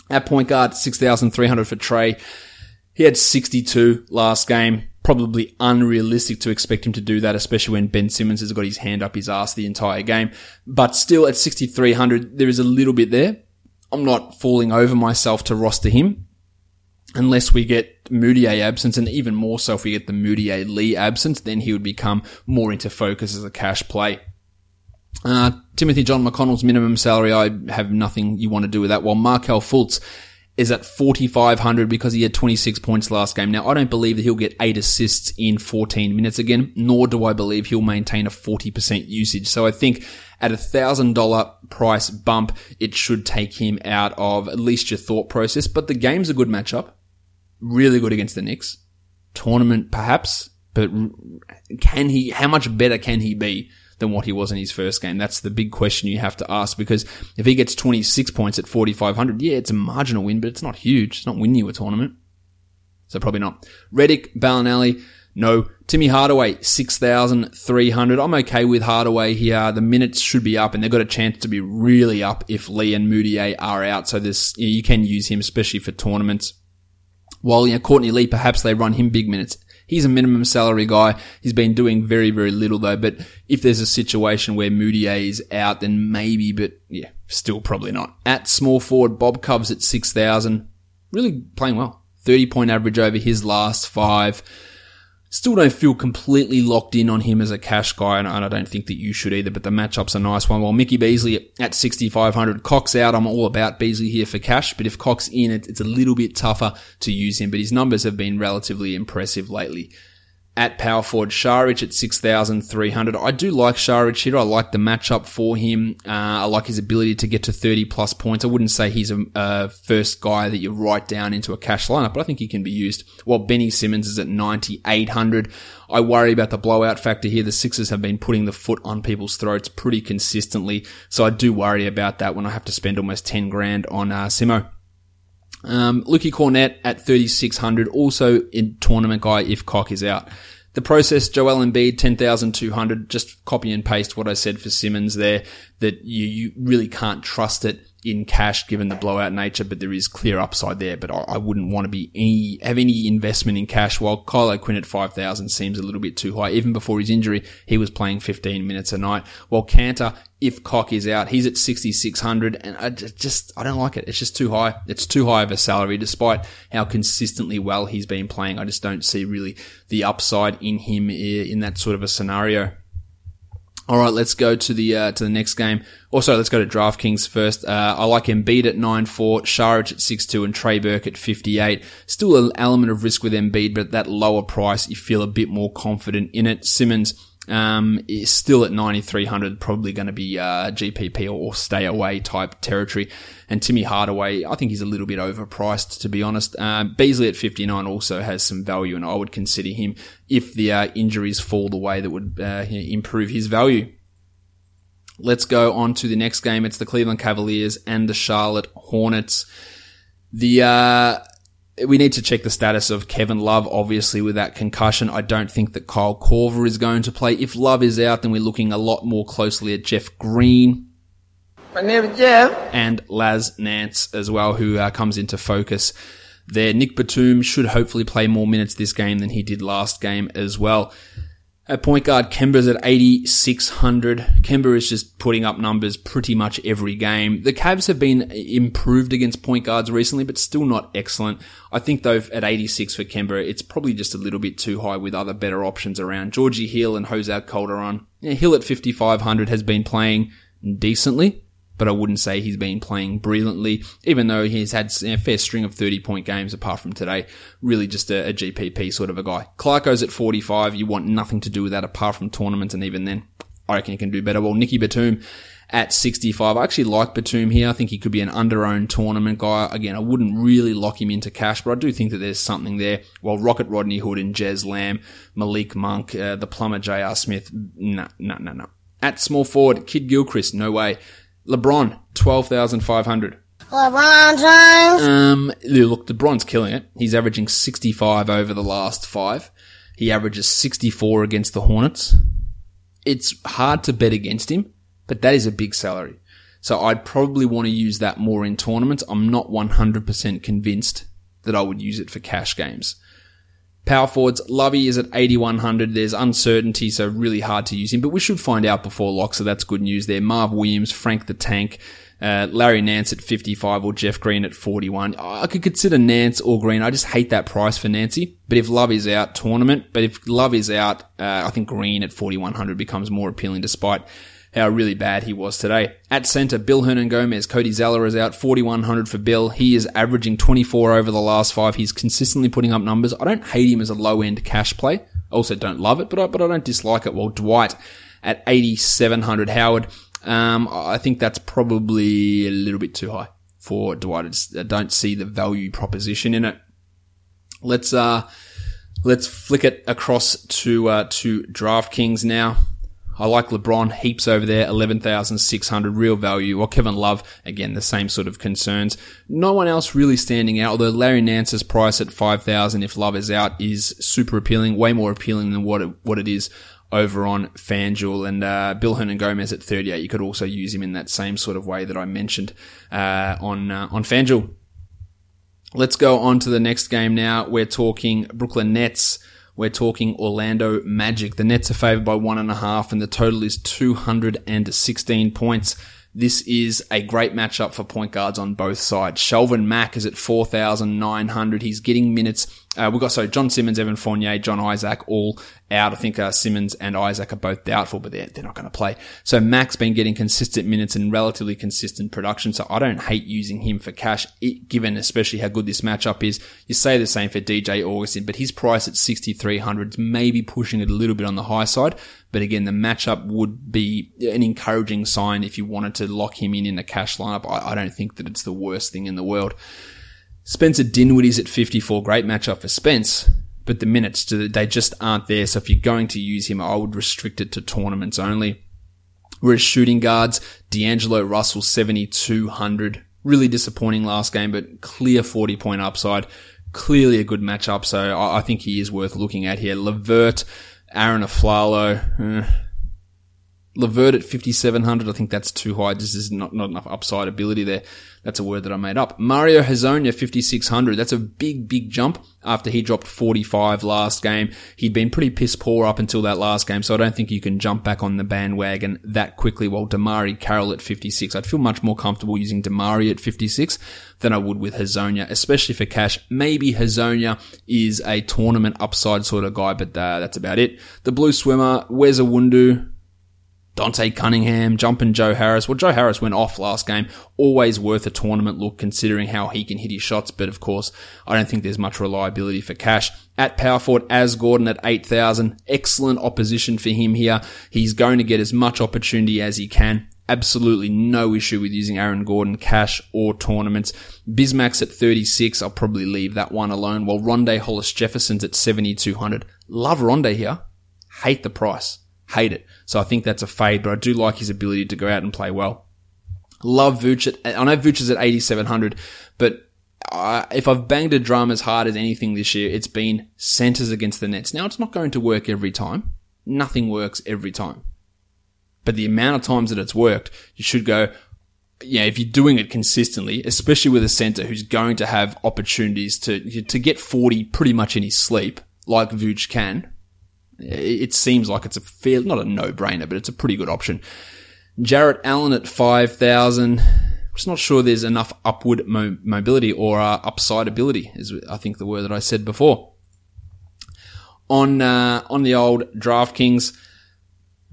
At point guard, 6,300 for Trey. He had 62 last game. Probably unrealistic to expect him to do that, especially when Ben Simmons has got his hand up his ass the entire game. But still at 6,300, there is a little bit there. I'm not falling over myself to roster him unless we get Mudiay absence and even more so if we get the Mudiay Lee absence, then he would become more into focus as a cash play. Uh, Timothy John McConnell's minimum salary, I have nothing you want to do with that. While Markelle Fultz is at 4,500 because he had 26 points last game. Now, I don't believe that he'll get eight assists in 14 minutes again, nor do I believe he'll maintain a 40% usage. So I think at a thousand dollar price bump, it should take him out of at least your thought process. But the game's a good matchup. Really good against the Knicks. Tournament, perhaps, but can he, how much better can he be than what he was in his first game? That's the big question you have to ask because if he gets 26 points at 4,500, yeah, it's a marginal win, but it's not huge. It's not winning you a tournament. So probably not. Redick, Belinelli, no. Timmy Hardaway, 6,300. I'm okay with Hardaway here. The minutes should be up and they've got a chance to be really up if Lee and Mudiay are out. So this, you can use him, especially for tournaments. While, you know, Courtney Lee, perhaps they run him big minutes. He's a minimum salary guy. He's been doing very, very little though. But if there's a situation where Mudiay is out, then maybe, but yeah, still probably not. At small forward, Bob Cubs at 6,000. Really playing well. 30 point average over his last five. Still don't feel completely locked in on him as a cash guy, and I don't think that you should either, but the matchup's a nice one. While Mickey Beasley at 6,500, Cox out, I'm all about Beasley here for cash, but if Cox in, it's a little bit tougher to use him, but his numbers have been relatively impressive lately at power forward. Saric at 6,300. I do like Saric here. I like the matchup for him. Uh, I like his ability to get to 30 plus points. I wouldn't say he's a, a, first guy that you write down into a cash lineup, but I think he can be used. While Benny Simmons is at 9,800. I worry about the blowout factor here. The Sixers have been putting the foot on people's throats pretty consistently. So I do worry about that when I have to spend almost 10 grand on uh, Simo. Um, Lukey Kornet at 3,600, also in tournament guy if Cock is out. The process, Joel Embiid, 10,200, just copy and paste what I said for Simmons there, that you, you really can't trust it in cash given the blowout nature, but there is clear upside there. But I, I wouldn't want to be any, have any investment in cash while Kyle Quinn at 5,000 seems a little bit too high. Even before his injury, he was playing 15 minutes a night. While Kanter, if Cock is out, he's at 6,600 and I just, I don't like it. It's just too high. It's too high of a salary despite how consistently well he's been playing. I just don't see really the upside in him in that sort of a scenario. All right, let's go to the uh, to the next game. Also, let's go to DraftKings first. Uh, I like Embiid at nine four, Saric at six two, and Trey Burke at fifty eight. Still an element of risk with Embiid, but at that lower price, you feel a bit more confident in it. Simmons um, is still at 9,300, probably going to be uh, GPP or, stay away type territory. And Timmy Hardaway, I think he's a little bit overpriced, to be honest. Uh, Beasley at 59 also has some value, and I would consider him if the uh, injuries fall the way that would uh, improve his value. Let's go on to the next game. It's the Cleveland Cavaliers and the Charlotte Hornets. The uh, we need to check the status of Kevin Love, obviously, with that concussion. I don't think that Kyle Korver is going to play. If Love is out, then we're looking a lot more closely at Jeff Green. My name is Jeff. And Laz Nance as well, who uh, comes into focus there. Nick Batum should hopefully play more minutes this game than he did last game as well. At point guard, Kemba's at 8,600. Kemba is just putting up numbers pretty much every game. The Cavs have been improved against point guards recently, but still not excellent. I think though at 86 for Kemba, it's probably just a little bit too high with other better options around. Georgie Hill and Jose Calderon. Yeah, Hill at 5,500 has been playing decently but I wouldn't say he's been playing brilliantly, even though he's had a fair string of 30 point games apart from today. Really just a, a GPP sort of a guy. Clarko's at 45. You want nothing to do with that apart from tournaments, and even then, I reckon he can do better. Well, Nicky Batum at 65. I actually like Batum here. I think he could be an under-owned tournament guy. Again, I wouldn't really lock him into cash, but I do think that there's something there. While Rocket Rodney Hood and Jez Lamb, Malik Monk, uh, the plumber J.R. Smith, no, no, no, no. At small forward, Kid Gilchrist, no way. LeBron, 12,500. LeBron James. Um, look, LeBron's killing it. He's averaging 65 over the last five. He averages 64 against the Hornets. It's hard to bet against him, but that is a big salary. So I'd probably want to use that more in tournaments. I'm not 100% convinced that I would use it for cash games. Power forwards, Lovey is at 8100. There's uncertainty, so really hard to use him, but we should find out before lock, so that's good news there. Marv Williams, Frank the Tank, uh, Larry Nance at 55 or Jeff Green at 41. I could consider Nance or Green. I just hate that price for Nancy. But if Love is out, tournament. But if Love is out, uh, I think Green at 4100 becomes more appealing despite how really bad he was today. At centre, Bill Hernangomez, Cody Zeller is out, 4100 for Bill. He is averaging 24 over the last five. He's consistently putting up numbers. I don't hate him as a low end cash play. Also don't love it, but I, but I don't dislike it. Well, Dwight at 8700. Howard, um, I think that's probably a little bit too high for Dwight. I don't see the value proposition in it. Let's, uh, let's flick it across to, uh, to DraftKings now. I like LeBron heaps over there, 11,600 real value. Or Kevin Love, again, the same sort of concerns. No one else really standing out, although Larry Nance's price at 5,000 if Love is out is super appealing, way more appealing than what it, what it is over on FanDuel and uh, Bill Hernangomez at 38. You could also use him in that same sort of way that I mentioned uh, on uh, on FanDuel. Let's go on to the next game now. We're talking Brooklyn Nets we're talking Orlando Magic. The Nets are favored by one and a half and the total is 216 points. This is a great matchup for point guards on both sides. Shelvin Mack is at 4,900. He's getting minutes. Uh, we've got, so John Simmons, Evan Fournier, John Isaac all out. I think uh, Simmons and Isaac are both doubtful, but they're, they're not going to play. So Mack's been getting consistent minutes and relatively consistent production. So I don't hate using him for cash, given especially how good this matchup is. You say the same for DJ Augustin, but his price at 6,300 is maybe pushing it a little bit on the high side. But again, the matchup would be an encouraging sign if you wanted to lock him in in a cash lineup. I, I don't think that it's the worst thing in the world. Spencer Dinwiddie's at 54. Great matchup for Spence, but the minutes, they just aren't there. So if you're going to use him, I would restrict it to tournaments only. Whereas shooting guards, D'Angelo Russell 7,200. Really disappointing last game, but clear 40 point upside. Clearly a good matchup, so I, think he is worth looking at here. Levert, Arron Afflalo, eh. Levert at 5,700, I think that's too high. Just is not, not enough upside ability there. That's a word that I made up. Mario Hezonja, 5,600. That's a big, big jump after he dropped 45 last game. He'd been pretty piss poor up until that last game, so I don't think you can jump back on the bandwagon that quickly while DeMarre Carroll at 56. I'd feel much more comfortable using DeMarre at 56 than I would with Hezonja, especially for cash. Maybe Hezonja is a tournament upside sort of guy, but uh, that's about it. The blue swimmer, Wes Iwundu, Dante Cunningham, jumping Joe Harris. Well, Joe Harris went off last game. Always worth a tournament look considering how he can hit his shots. But of course, I don't think there's much reliability for cash. At power forward, as Gordon at 8,000. Excellent opposition for him here. He's going to get as much opportunity as he can. Absolutely no issue with using Aaron Gordon cash or tournaments. Bismack's at 36. I'll probably leave that one alone. While Rondae Hollis Jefferson's at 7,200. Love Rondae here. Hate the price. Hate it. So I think that's a fade, but I do like his ability to go out and play well. Love Vooch I know Vooch is at 8,700, but if I've banged a drum as hard as anything this year, it's been centers against the Nets. Now it's not going to work every time. Nothing works every time. But the amount of times that it's worked, you should go, yeah, if you're doing it consistently, especially with a center who's going to have opportunities to, to get 40 pretty much in his sleep, like Vooch can, it seems like it's a fair, not a no-brainer, but it's a pretty good option. Jarrett Allen at 5,000. Just not sure there's enough upward mo- mobility or uh, upside ability, is I think the word that I said before. On uh, on the old DraftKings,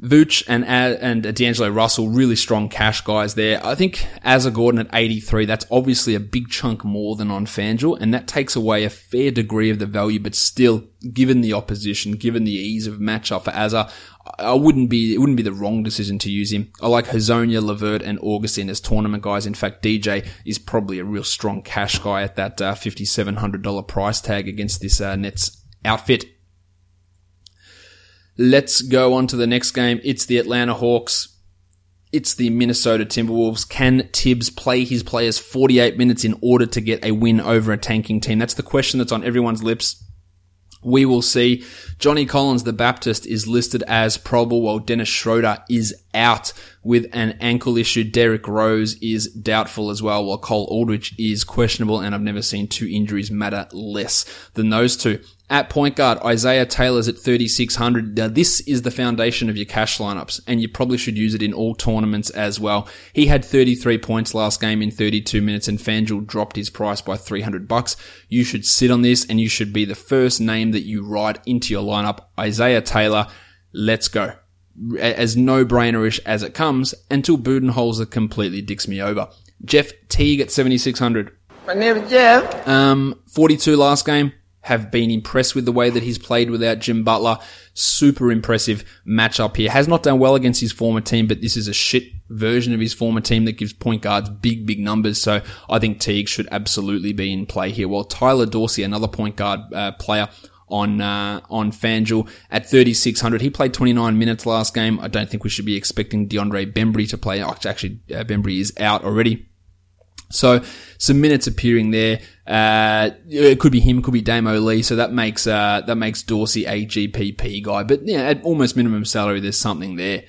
Vooch and and D'Angelo Russell, really strong cash guys there. I think Asa Gordon at 83, that's obviously a big chunk more than on FanDuel, and that takes away a fair degree of the value, but still, given the opposition, given the ease of matchup for Asa, I wouldn't be, it wouldn't be the wrong decision to use him. I like Hezonja, Levert, and Augustin as tournament guys. In fact, DJ is probably a real strong cash guy at that uh, $5,700 price tag against this uh, Nets outfit. Let's go on to the next game. It's the Atlanta Hawks. It's the Minnesota Timberwolves. Can Tibbs play his players 48 minutes in order to get a win over a tanking team? That's the question that's on everyone's lips. We will see. Johnny Collins, the Baptist, is listed as probable while Dennis Schroeder is out with an ankle issue. Derrick Rose is doubtful as well while Cole Aldrich is questionable and I've never seen two injuries matter less than those two. At point guard, Isaiah Taylor's at 3,600. Now, this is the foundation of your cash lineups, and you probably should use it in all tournaments as well. He had 33 points last game in 32 minutes, and FanDuel dropped his price by 300 bucks. You should sit on this, and you should be the first name that you write into your lineup. Isaiah Taylor, let's go. As no-brainerish as it comes, until Budenholzer completely dicks me over. Jeff Teague at 7,600. My name is Jeff. Um, 42 last game. Have been impressed with the way that he's played without Jim Butler. Super impressive matchup here. Has not done well against his former team, but this is a shit version of his former team that gives point guards big, big numbers. So I think Teague should absolutely be in play here. While Tyler Dorsey, another point guard uh, player, on uh, on FanDuel at 3600. He played 29 minutes last game. I don't think we should be expecting DeAndre Bembry to play. Actually, uh, Bembry is out already. So some minutes appearing there. Uh, it could be him, it could be Damo Lee. So that makes uh, that makes Dorsey a GPP guy. But yeah, at almost minimum salary, there's something there.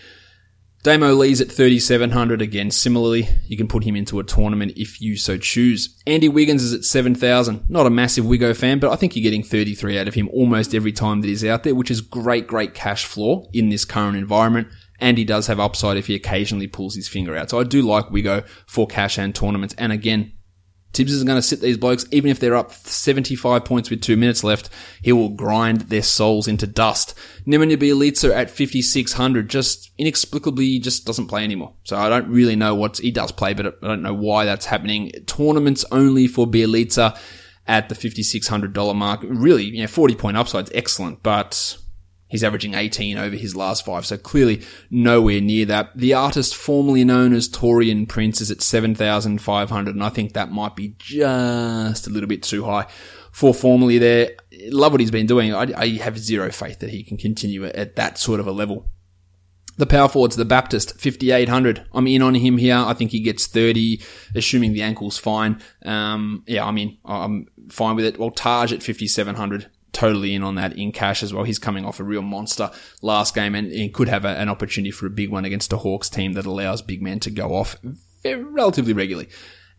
Damo Lee's at 3,700 again. Similarly, you can put him into a tournament if you so choose. Andy Wiggins is at 7,000. Not a massive Wiggo fan, but I think you're getting 33 out of him almost every time that he's out there, which is great, great cash floor in this current environment. And he does have upside if he occasionally pulls his finger out. So I do like Wiggo for cash and tournaments. And again, Tibbs is going to sit these blokes, even if they're up 75 points with two minutes left, he will grind their souls into dust. Nemanja Bjelica at 5,600 just inexplicably just doesn't play anymore. So I don't really know what he does play, but I don't know why that's happening. Tournaments only for Bjelica at the $5,600 mark. Really, you know, 40 point upside's excellent, but He's averaging 18 over his last five, so clearly nowhere near that. The artist formerly known as Taurean Prince is at 7,500, and I think that might be just a little bit too high for formerly there. Love what he's been doing. I, I have zero faith that he can continue at that sort of a level. The power forwards, the Baptist, 5,800. I'm in on him here. I think he gets 30, assuming the ankle's fine. Um, yeah, I mean, I'm fine with it. Well, Taj at 5,700 totally in on that in cash as well. He's coming off a real monster last game and, and could have a, an opportunity for a big one against a Hawks team that allows big men to go off relatively regularly.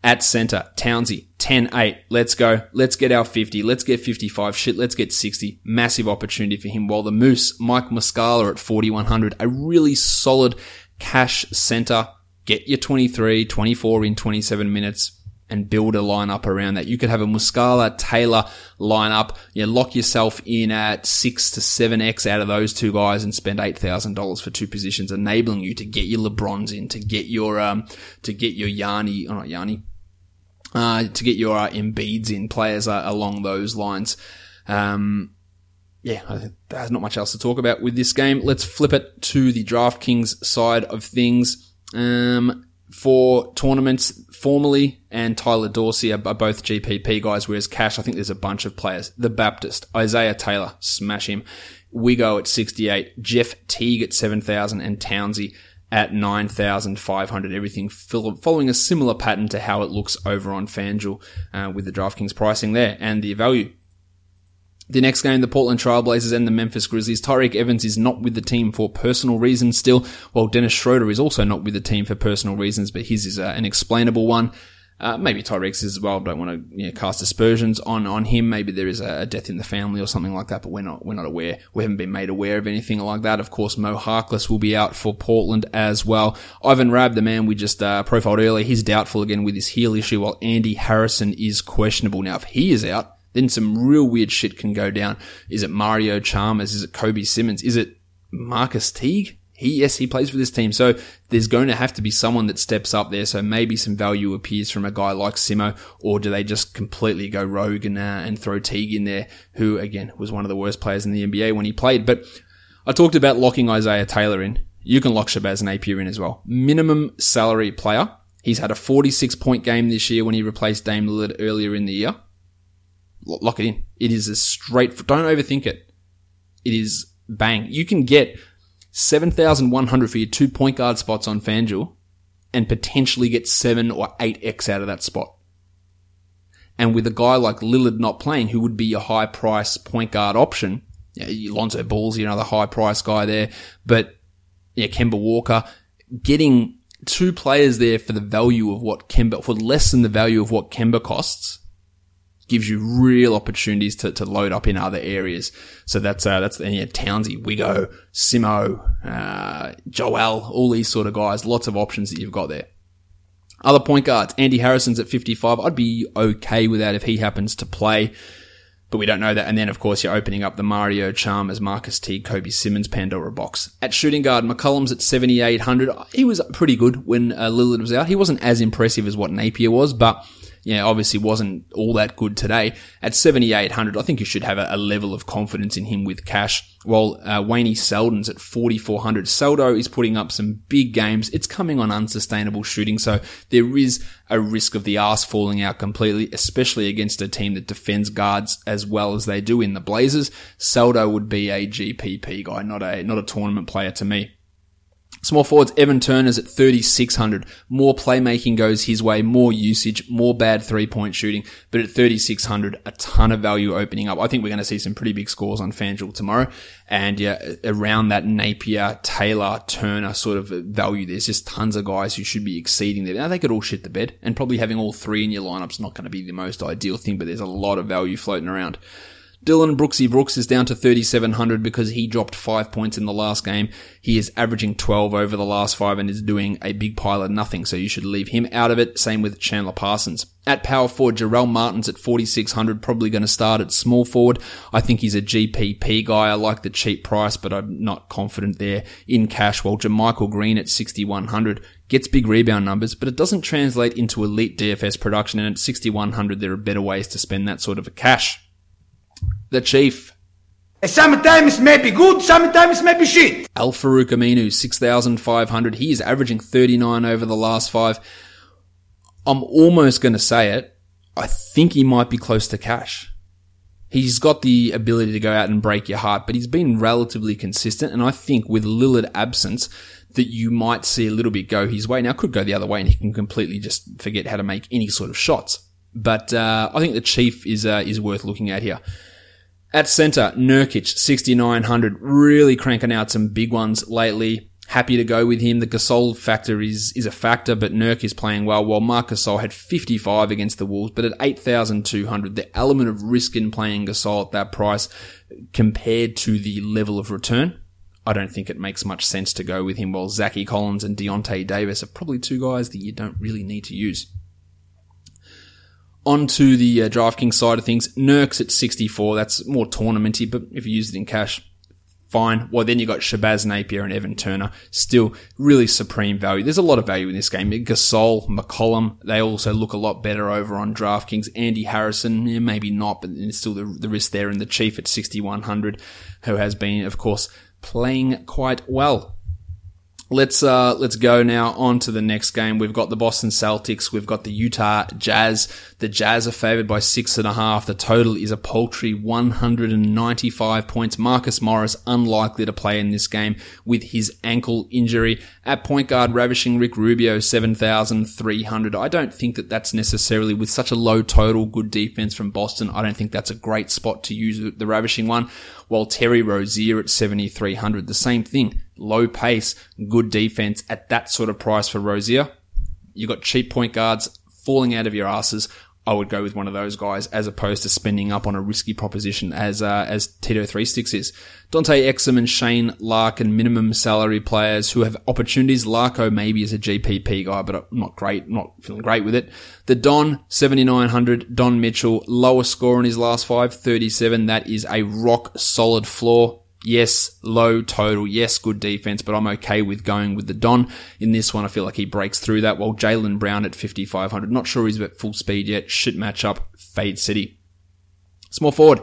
At center, Townsy, 10-8. Let's go. Let's get our 50. Let's get 55. Shit, let's get 60. Massive opportunity for him. While the Moose, Mike Muscala at 4,100. A really solid cash center. Get your 23, 24 in 27 minutes and build a lineup around that. You could have a Muscala Taylor lineup. You lock yourself in at six to seven X out of those two guys and spend $8,000 for two positions, enabling you to get your LeBrons in, to get your, um, to get your Yanni, or oh, not Yanni, uh, to get your uh, Embiids in players uh, along those lines. Um, yeah, there's not much else to talk about with this game. Let's flip it to the DraftKings side of things. Um, for tournaments formally and Tyler Dorsey are, both GPP guys, whereas Cash, I think there's a bunch of players. The Baptist, Isaiah Taylor, smash him. We go at 68, Jeff Teague at 7,000 and Townsy at 9,500. Everything following a similar pattern to how it looks over on FanDuel uh, with the DraftKings pricing there and the value. The next game, the Portland Trailblazers and the Memphis Grizzlies. Tyreke Evans is not with the team for personal reasons still, while Dennis Schroeder is also not with the team for personal reasons, but his is uh, an explainable one. Uh, maybe Tyreke's as well. Don't want to you know, cast aspersions on, on him. Maybe there is a, death in the family or something like that, but we're not we're not aware. We haven't been made aware of anything like that. Of course, Mo Harkless will be out for Portland as well. Ivan Rabb, the man we just uh, profiled earlier, he's doubtful again with his heel issue, while Andy Harrison is questionable. Now, if he is out, then some real weird shit can go down. Is it Mario Chalmers? Is it Kobe Simmons? Is it Marcus Teague? He, yes, he plays for this team. So there's going to have to be someone that steps up there. So maybe some value appears from a guy like Simo, or do they just completely go rogue and, uh, and throw Teague in there, who again was one of the worst players in the NBA when he played. But I talked about locking Isaiah Taylor in. You can lock Shabazz Napier in as well. Minimum salary player. He's had a 46 point game this year when he replaced Dame Lillard earlier in the year lock it in. It is a straight, don't overthink it. It is bang. You can get 7,100 for your two point guard spots on FanDuel and potentially get seven or eight X out of that spot. And with a guy like Lillard not playing, who would be a high price point guard option, yeah, Lonzo Ball's another high price guy there, but yeah, Kemba Walker, getting two players there for the value of what Kemba, for less than the value of what Kemba costs, gives you real opportunities to, to load up in other areas. So that's, uh, that's, yeah, Townsy, Wiggo, Simo, uh, Joel, all these sort of guys, lots of options that you've got there. Other point guards, Andy Harrison's at 55. I'd be okay with that if he happens to play, but we don't know that. And then, of course, you're opening up the Mario Chalmers, Marcus T, Kobe Simmons, Pandora box. At shooting guard, McCollum's at 7,800. He was pretty good when uh, Lillard was out. He wasn't as impressive as what Napier was, but yeah, obviously wasn't all that good today. At 7,800, I think you should have a, a, level of confidence in him with cash. While uh, Wayne Selden's at 4,400. Seldo is putting up some big games. It's coming on unsustainable shooting, so there is a risk of the arse falling out completely, especially against a team that defends guards as well as they do in the Blazers. Seldo would be a GPP guy, not a, not a tournament player to me. Small forwards, Evan Turner's at 3,600. More playmaking goes his way, more usage, more bad three point shooting, but at 3,600, a ton of value opening up. I think we're going to see some pretty big scores on FanDuel tomorrow. And yeah, around that Napier, Taylor, Turner sort of value, there's just tons of guys who should be exceeding there. Now they could all shit the bed and probably having all three in your lineup's not going to be the most ideal thing, but there's a lot of value floating around. Dillon Brooksy Brooks is down to 3,700 because he dropped five points in the last game. He is averaging 12 over the last five and is doing a big pile of nothing, so you should leave him out of it. Same with Chandler Parsons. At power forward, Jarell Martin's at 4,600, probably going to start at small forward. I think he's a GPP guy. I like the cheap price, but I'm not confident there in cash. While JaMychal Green at 6,100 gets big rebound numbers, but it doesn't translate into elite DFS production. And at 6,100, there are better ways to spend that sort of a cash the Chief. Sometimes may be good, sometimes may be shit. Al Farouq Aminu, 6,500. He is averaging 39 over the last five. I'm almost going to say it. I think he might be close to cash. He's got the ability to go out and break your heart, but he's been relatively consistent. And I think with Lillard absence, that you might see a little bit go his way. Now, could go the other way and he can completely just forget how to make any sort of shots. But, uh, I think the Chief is, uh, is worth looking at here. At centre, Nurkic, 6,900, really cranking out some big ones lately. Happy to go with him. The Gasol factor is, is a factor, but Nurk is playing well, while Marc Gasol had 55 against the Wolves, but at 8,200, the element of risk in playing Gasol at that price compared to the level of return, I don't think it makes much sense to go with him, while Zachy Collins and Deyonta Davis are probably two guys that you don't really need to use. Onto the uh, DraftKings side of things, Nurk's at 64. That's more tournamenty, but if you use it in cash, fine. Well, then you got Shabazz Napier and Evan Turner. Still really supreme value. There's a lot of value in this game. Gasol, McCollum, they also look a lot better over on DraftKings. Andy Harrison, yeah, maybe not, but it's still the, the risk there. And the Chief at 6,100, who has been, of course, playing quite well Let's uh, let's go now on to the next game. We've got the Boston Celtics. We've got the Utah Jazz. The Jazz are favored by six and a half. The total is a paltry 195 points. Marcus Morris unlikely to play in this game with his ankle injury. At point guard, ravishing Rick Rubio 7,300. I don't think that that's necessarily with such a low total, good defense from Boston. I don't think that's a great spot to use the ravishing one. While Terry Rozier at 7,300, the same thing low pace, good defense at that sort of price for Rozier. You've got cheap point guards falling out of your asses. I would go with one of those guys as opposed to spending up on a risky proposition as uh, as Tito Three Sticks is. Dante Exum and Shane Larkin, minimum salary players who have opportunities. Larko maybe is a GPP guy, but not great, not feeling great with it. The Don, 7,900. Don Mitchell, lowest score in his last five, 37. That is a rock solid floor. Yes, low total. Yes, good defense, but I'm okay with going with the Don. In this one, I feel like he breaks through that. While Jaylen Brown at 5,500, not sure he's at full speed yet. Should match up. Fade City. Small forward.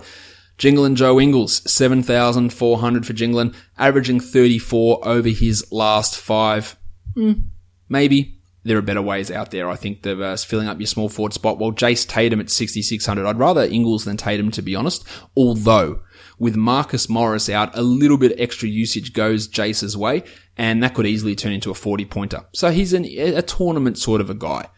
Jinglin Joe Ingles, 7,400 for Jinglin, averaging 34 over his last five. Mm, maybe. There are better ways out there. I think of uh, filling up your small forward spot. While Jace Tatum at 6,600, I'd rather Ingles than Tatum to be honest. Although with Marcus Morris out, a little bit extra usage goes Jayce's way, and that could easily turn into a 40 pointer. So he's an, a tournament sort of a guy.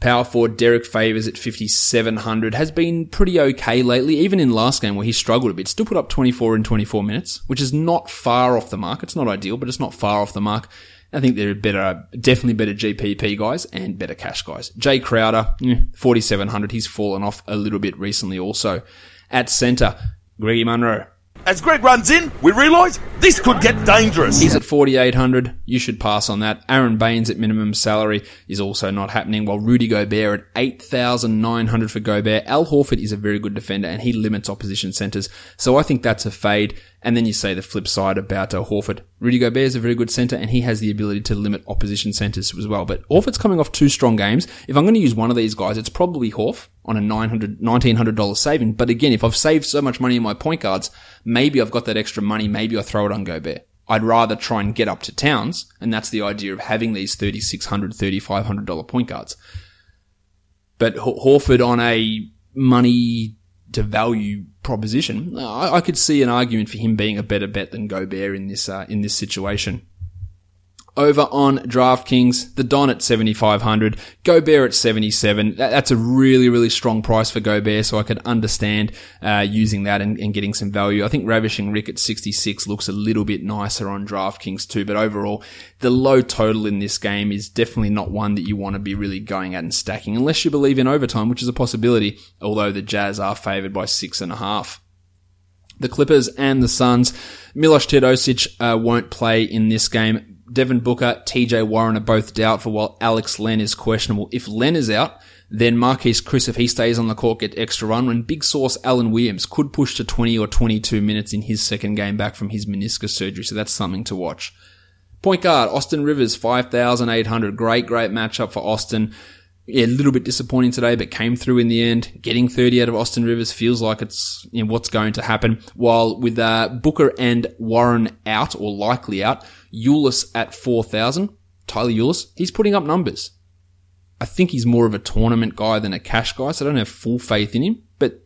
Power forward Derrick Favors at 5,700 has been pretty okay lately, even in last game where he struggled a bit. Still put up 24 in 24 minutes, which is not far off the mark. It's not ideal, but it's not far off the mark. I think they're better, definitely better GPP guys and better cash guys. Jae Crowder, 4,700. He's fallen off a little bit recently also. At centre, Greggy Monroe, As Greg runs in, we realise this could get dangerous. He's at 4,800. You should pass on that. Aron Baynes at minimum salary is also not happening, while Rudy Gobert at 8,900 for Gobert. Al Horford is a very good defender and he limits opposition centers. So I think that's a fade. And then you say the flip side about uh, Horford. Rudy Gobert is a very good center and he has the ability to limit opposition centers as well. But Horford's coming off two strong games. If I'm going to use one of these guys, it's probably Horf on a $900, $1,900 saving. But again, if I've saved so much money in my point guards, maybe I've got that extra money. Maybe I throw it on Gobert. I'd rather try and get up to Towns. And that's the idea of having these $3,600, $3,500 point guards. But Horford on a money to value proposition, I, I could see an argument for him being a better bet than Gobert in this uh, in this situation. Over on DraftKings, the Don at 7,500, Gobert at 77. That's a really, really strong price for Gobert, so I could understand uh, using that and, and getting some value. I think Ravishing Rick at 66 looks a little bit nicer on DraftKings too, but overall, the low total in this game is definitely not one that you want to be really going at and stacking, unless you believe in overtime, which is a possibility, although the Jazz are favored by six and a half the Clippers and the Suns. Milos Teodosic uh, won't play in this game. Devin Booker, TJ Warren are both doubtful, while Alex Len is questionable. If Len is out, then Marquese Chriss, if he stays on the court, get extra run. When big source Alan Williams could push to 20 or 22 minutes in his second game back from his meniscus surgery, so that's something to watch. Point guard, Austin Rivers, 5,800. Great, great matchup for Austin. Yeah, a little bit disappointing today, but came through in the end. Getting 30 out of Austin Rivers feels like it's you know, what's going to happen. While with uh, Booker and Warren out, or likely out, Ulis at 4,000. Tyler Ulis, he's putting up numbers. I think he's more of a tournament guy than a cash guy, so I don't have full faith in him, but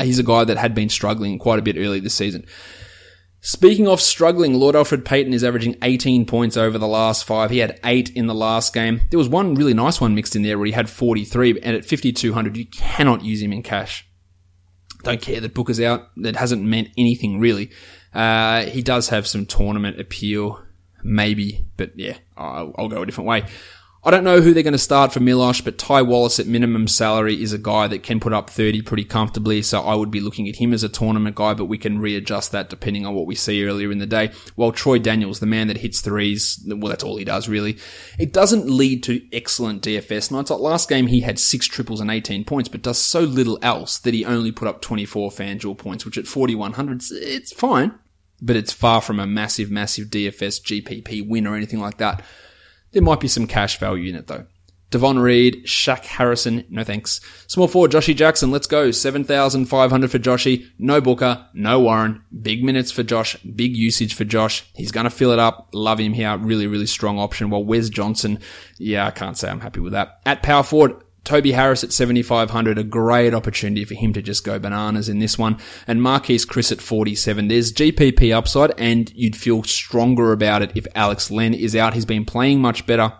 he's a guy that had been struggling quite a bit early this season. Speaking of struggling, Lord Alfred Payton is averaging 18 points over the last five. He had eight in the last game. There was one really nice one mixed in there where he had 43, and at 5,200, you cannot use him in cash. Don't care that Booker's out. That hasn't meant anything really. Uh, he does have some tournament appeal, maybe, but yeah, I'll, I'll go a different way. I don't know who they're going to start for Milosh, but Ty Wallace at minimum salary is a guy that can put up 30 pretty comfortably. So I would be looking at him as a tournament guy, but we can readjust that depending on what we see earlier in the day. While Troy Daniels, the man that hits threes, well, that's all he does really. It doesn't lead to excellent DFS nights. Like last game, he had six triples and 18 points, but does so little else that he only put up 24 FanDuel points, which at 4,100, it's fine, but it's far from a massive, massive DFS GPP win or anything like that. There might be some cash value in it though. Devon Reed, Shaq Harrison, no thanks. Small forward, Joshy Jackson, let's go. 7,500 for Joshy. No Booker, no Warren. Big minutes for Josh, big usage for Josh. He's gonna fill it up. Love him here. Really, really strong option. Well, Wes Johnson, yeah, I can't say I'm happy with that. At power forward, Toby Harris at 7,500, a great opportunity for him to just go bananas in this one. And Marquese Chriss at 47. There's GPP upside and you'd feel stronger about it if Alex Len is out. He's been playing much better.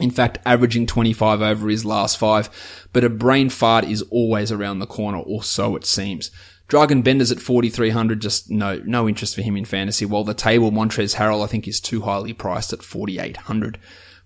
In fact, averaging 25 over his last five. But a brain fart is always around the corner, or so it seems. Dragan Bender's at 4,300, just no, no interest for him in fantasy, while the table Montrezl Harrell I think is too highly priced at 4,800.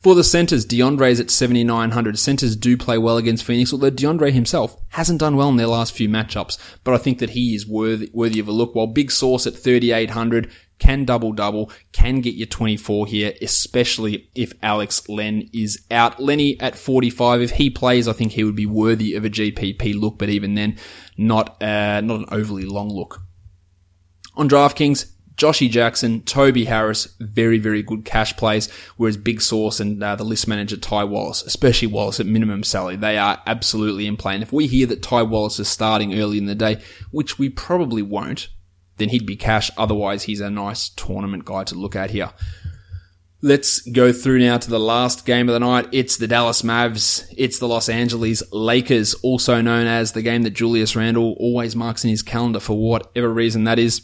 For the centers, DeAndre's at 7,900. Centers do play well against Phoenix, although DeAndre himself hasn't done well in their last few matchups. But I think that he is worthy, worthy of a look. While Big Source at 3,800 can double double, can get you 24 here, especially if Alex Len is out. Lenny at 45, if he plays, I think he would be worthy of a GPP look, but even then, not, uh, not an overly long look. On DraftKings, Joshy Jackson, Toby Harris, very, very good cash plays, whereas Big Source and uh, the list manager Ty Wallace, especially Wallace at minimum salary, they are absolutely in play. And if we hear that Ty Wallace is starting early in the day, which we probably won't, then he'd be cash. Otherwise, he's a nice tournament guy to look at here. Let's go through now to the last game of the night. It's the Dallas Mavs. It's the Los Angeles Lakers, also known as the game that Julius Randle always marks in his calendar for whatever reason that is.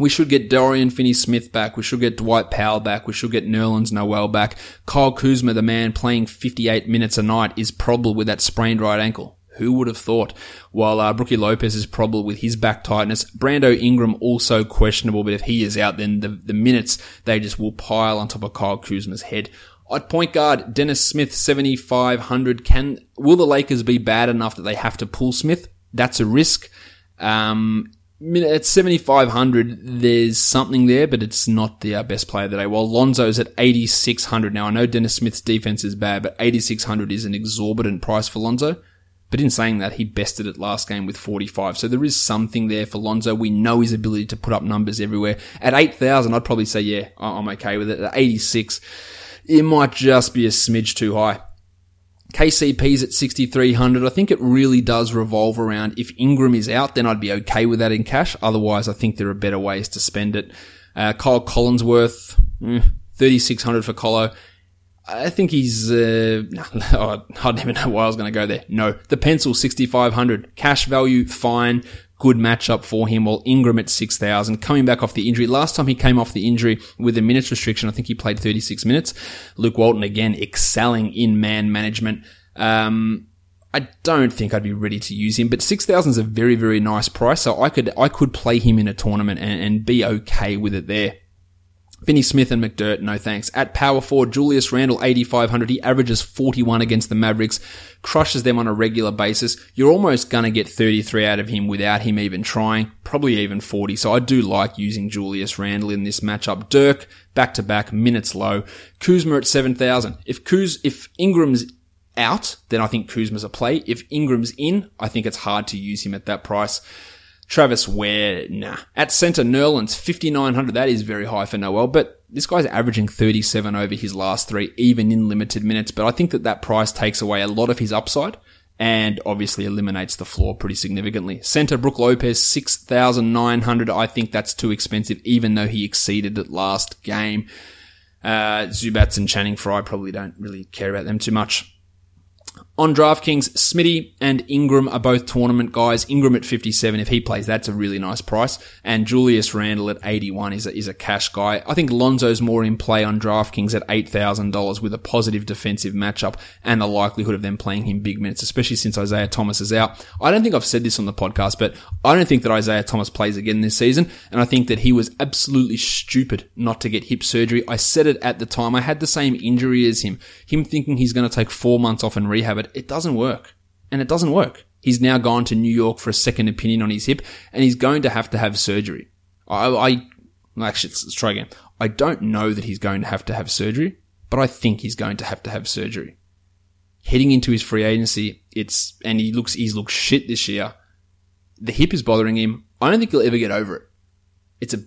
We should get Dorian Finney-Smith back. We should get Dwight Powell back. We should get Nerlens Noel back. Kyle Kuzma, the man playing 58 minutes a night, is probable with that sprained right ankle. Who would have thought? While uh, Brookie Lopez is probable with his back tightness. Brando Ingram also questionable, but if he is out, then the, the minutes, they just will pile on top of Kyle Kuzma's head. At point guard, Dennis Smith, 7,500. Can, will the Lakers be bad enough that they have to pull Smith? That's a risk. Um, at 7,500, there's something there, but it's not the uh, best player today. While Lonzo's at 8,600. Now, I know Dennis Smith's defense is bad, but 8,600 is an exorbitant price for Lonzo. But in saying that, he bested it last game with 45. So there is something there for Lonzo. We know his ability to put up numbers everywhere. At 8,000, I'd probably say, yeah, I'm okay with it. At 86, it might just be a smidge too high. KCP's at 6,300. I think it really does revolve around if Ingram is out, then I'd be okay with that in cash. Otherwise, I think there are better ways to spend it. Uh, Kyle Collinsworth, eh, 3,600 for Colo. I think he's, uh, I don't even know why I was going to go there. No. The pencil, 6,500. Cash value, fine good matchup for him. While Ingram at 6,000 coming back off the injury. Last time he came off the injury with a minutes restriction, I think he played 36 minutes. Luke Walton again excelling in man management. Um, I don't think I'd be ready to use him, but 6,000 is a very, very nice price. So I could, I could play him in a tournament and, and be okay with it there. Finney Smith and McDirt, no thanks. At power forward, Julius Randle, 8,500. He averages 41 against the Mavericks, crushes them on a regular basis. You're almost gonna get 33 out of him without him even trying, probably even 40. So I do like using Julius Randle in this matchup. Dirk, back to back, minutes low. Kuzma at 7,000. If Kuz, if Ingram's out, then I think Kuzma's a play. If Ingram's in, I think it's hard to use him at that price. Travis Wear, nah. At centre, Nerlens, 5,900. That is very high for Noel, but this guy's averaging 37 over his last three, even in limited minutes. But I think that that price takes away a lot of his upside and obviously eliminates the floor pretty significantly. Centre, Brook Lopez, 6,900. I think that's too expensive, even though he exceeded it last game. Uh, Zubac and Channing Frye probably don't really care about them too much. On DraftKings, Smitty and Ingram are both tournament guys. Ingram at 57, if he plays, that's a really nice price. And Julius Randle at 81 is a, is a cash guy. I think Lonzo's more in play on DraftKings at $8,000 with a positive defensive matchup and the likelihood of them playing him big minutes, especially since Isaiah Thomas is out. I don't think I've said this on the podcast, but I don't think that Isaiah Thomas plays again this season. And I think that he was absolutely stupid not to get hip surgery. I said it at the time. I had the same injury as him. Him thinking he's going to take four months off and rehab it it doesn't work. And it doesn't work. He's now gone to New York for a second opinion on his hip and he's going to have to have surgery. I, I actually, let's, try again. I don't know that he's going to have to have surgery, but I think he's going to have to have surgery. Heading into his free agency, it's, and he looks, he's looked shit this year. The hip is bothering him. I don't think he'll ever get over it. It's a,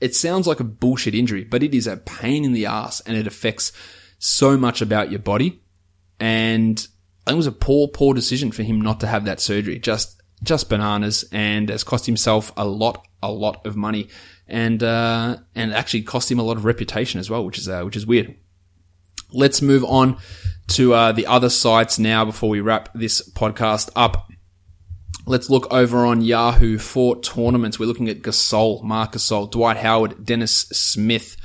it sounds like a bullshit injury, but it is a pain in the ass and it affects so much about your body. And I think it was a poor, poor decision for him not to have that surgery. Just, just bananas and has cost himself a lot, a lot of money and, uh, and actually cost him a lot of reputation as well, which is, uh, which is weird. Let's move on to, uh, the other sites now before we wrap this podcast up. Let's look over on Yahoo for tournaments. We're looking at Gasol, Marc Gasol, Dwight Howard, Dennis Smith,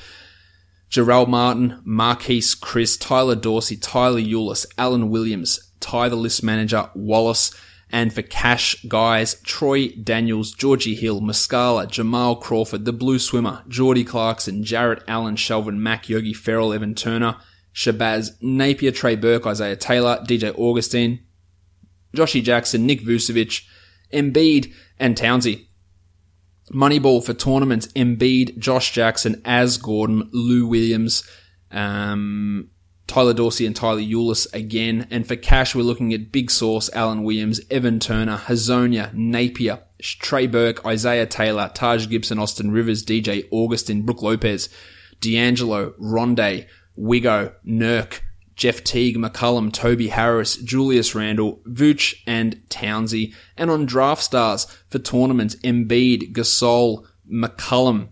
Jarell Martin, Marquese Chriss, Tyler Dorsey, Tyler Ulis, Alan Williams, Ty the list manager, Wallace, and for cash guys, Troy Daniels, Georgie Hill, Muscala, Jamal Crawford, the Blue Swimmer, Geordie Clarkson, Jarrett Allen, Shelvin Mack, Yogi Ferrell, Evan Turner, Shabazz, Napier, Trey Burke, Isaiah Taylor, DJ Augustin, Joshy Jackson, Nick Vucevic, Embiid, and Townsy. Moneyball for tournaments, Embiid, Josh Jackson, As Gordon, Lou Williams, um, Tyler Dorsey and Tyler Ulis again. And for cash, we're looking at Big Source, Alan Williams, Evan Turner, Hezonja, Napier, Trey Burke, Isaiah Taylor, Taj Gibson, Austin Rivers, DJ Augustin, Brook Lopez, D'Angelo, Rondae, Wiggo, Nurk, Jeff Teague, McCollum, Toby Harris, Julius Randle, Vooch, and Townsy. And on Draft Stars for tournaments, Embiid, Gasol, McCollum,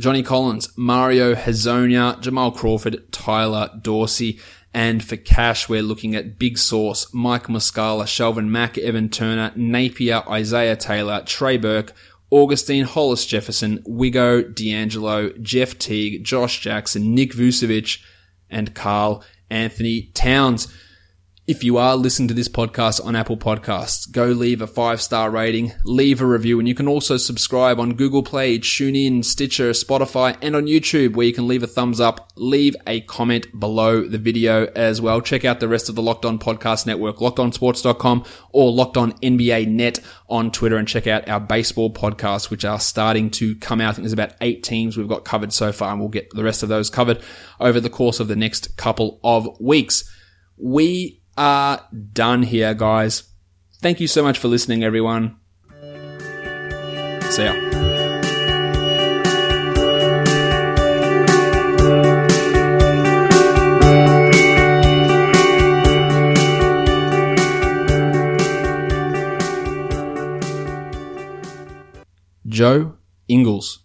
Johnny Collins, Mario Hezonja, Jamal Crawford, Tyler Dorsey. And for cash, we're looking at Big Source, Mike Muscala, Shelvin Mack, Evan Turner, Napier, Isaiah Taylor, Trey Burke, Augustin, Hollis Jefferson, Wiggo, D'Angelo, Jeff Teague, Josh Jackson, Nick Vucevic, and Carl Anthony Towns. If you are listening to this podcast on Apple Podcasts, go leave a five star rating, leave a review, and you can also subscribe on Google Play, TuneIn, Stitcher, Spotify, and on YouTube where you can leave a thumbs up, leave a comment below the video as well. Check out the rest of the Locked On Podcast Network, lockedonsports.com or Locked On NBA Net on Twitter and check out our baseball podcasts, which are starting to come out. I think there's about eight teams we've got covered so far and we'll get the rest of those covered over the course of the next couple of weeks. We are done here, guys. Thank you so much for listening, everyone. See ya. Joe Ingles.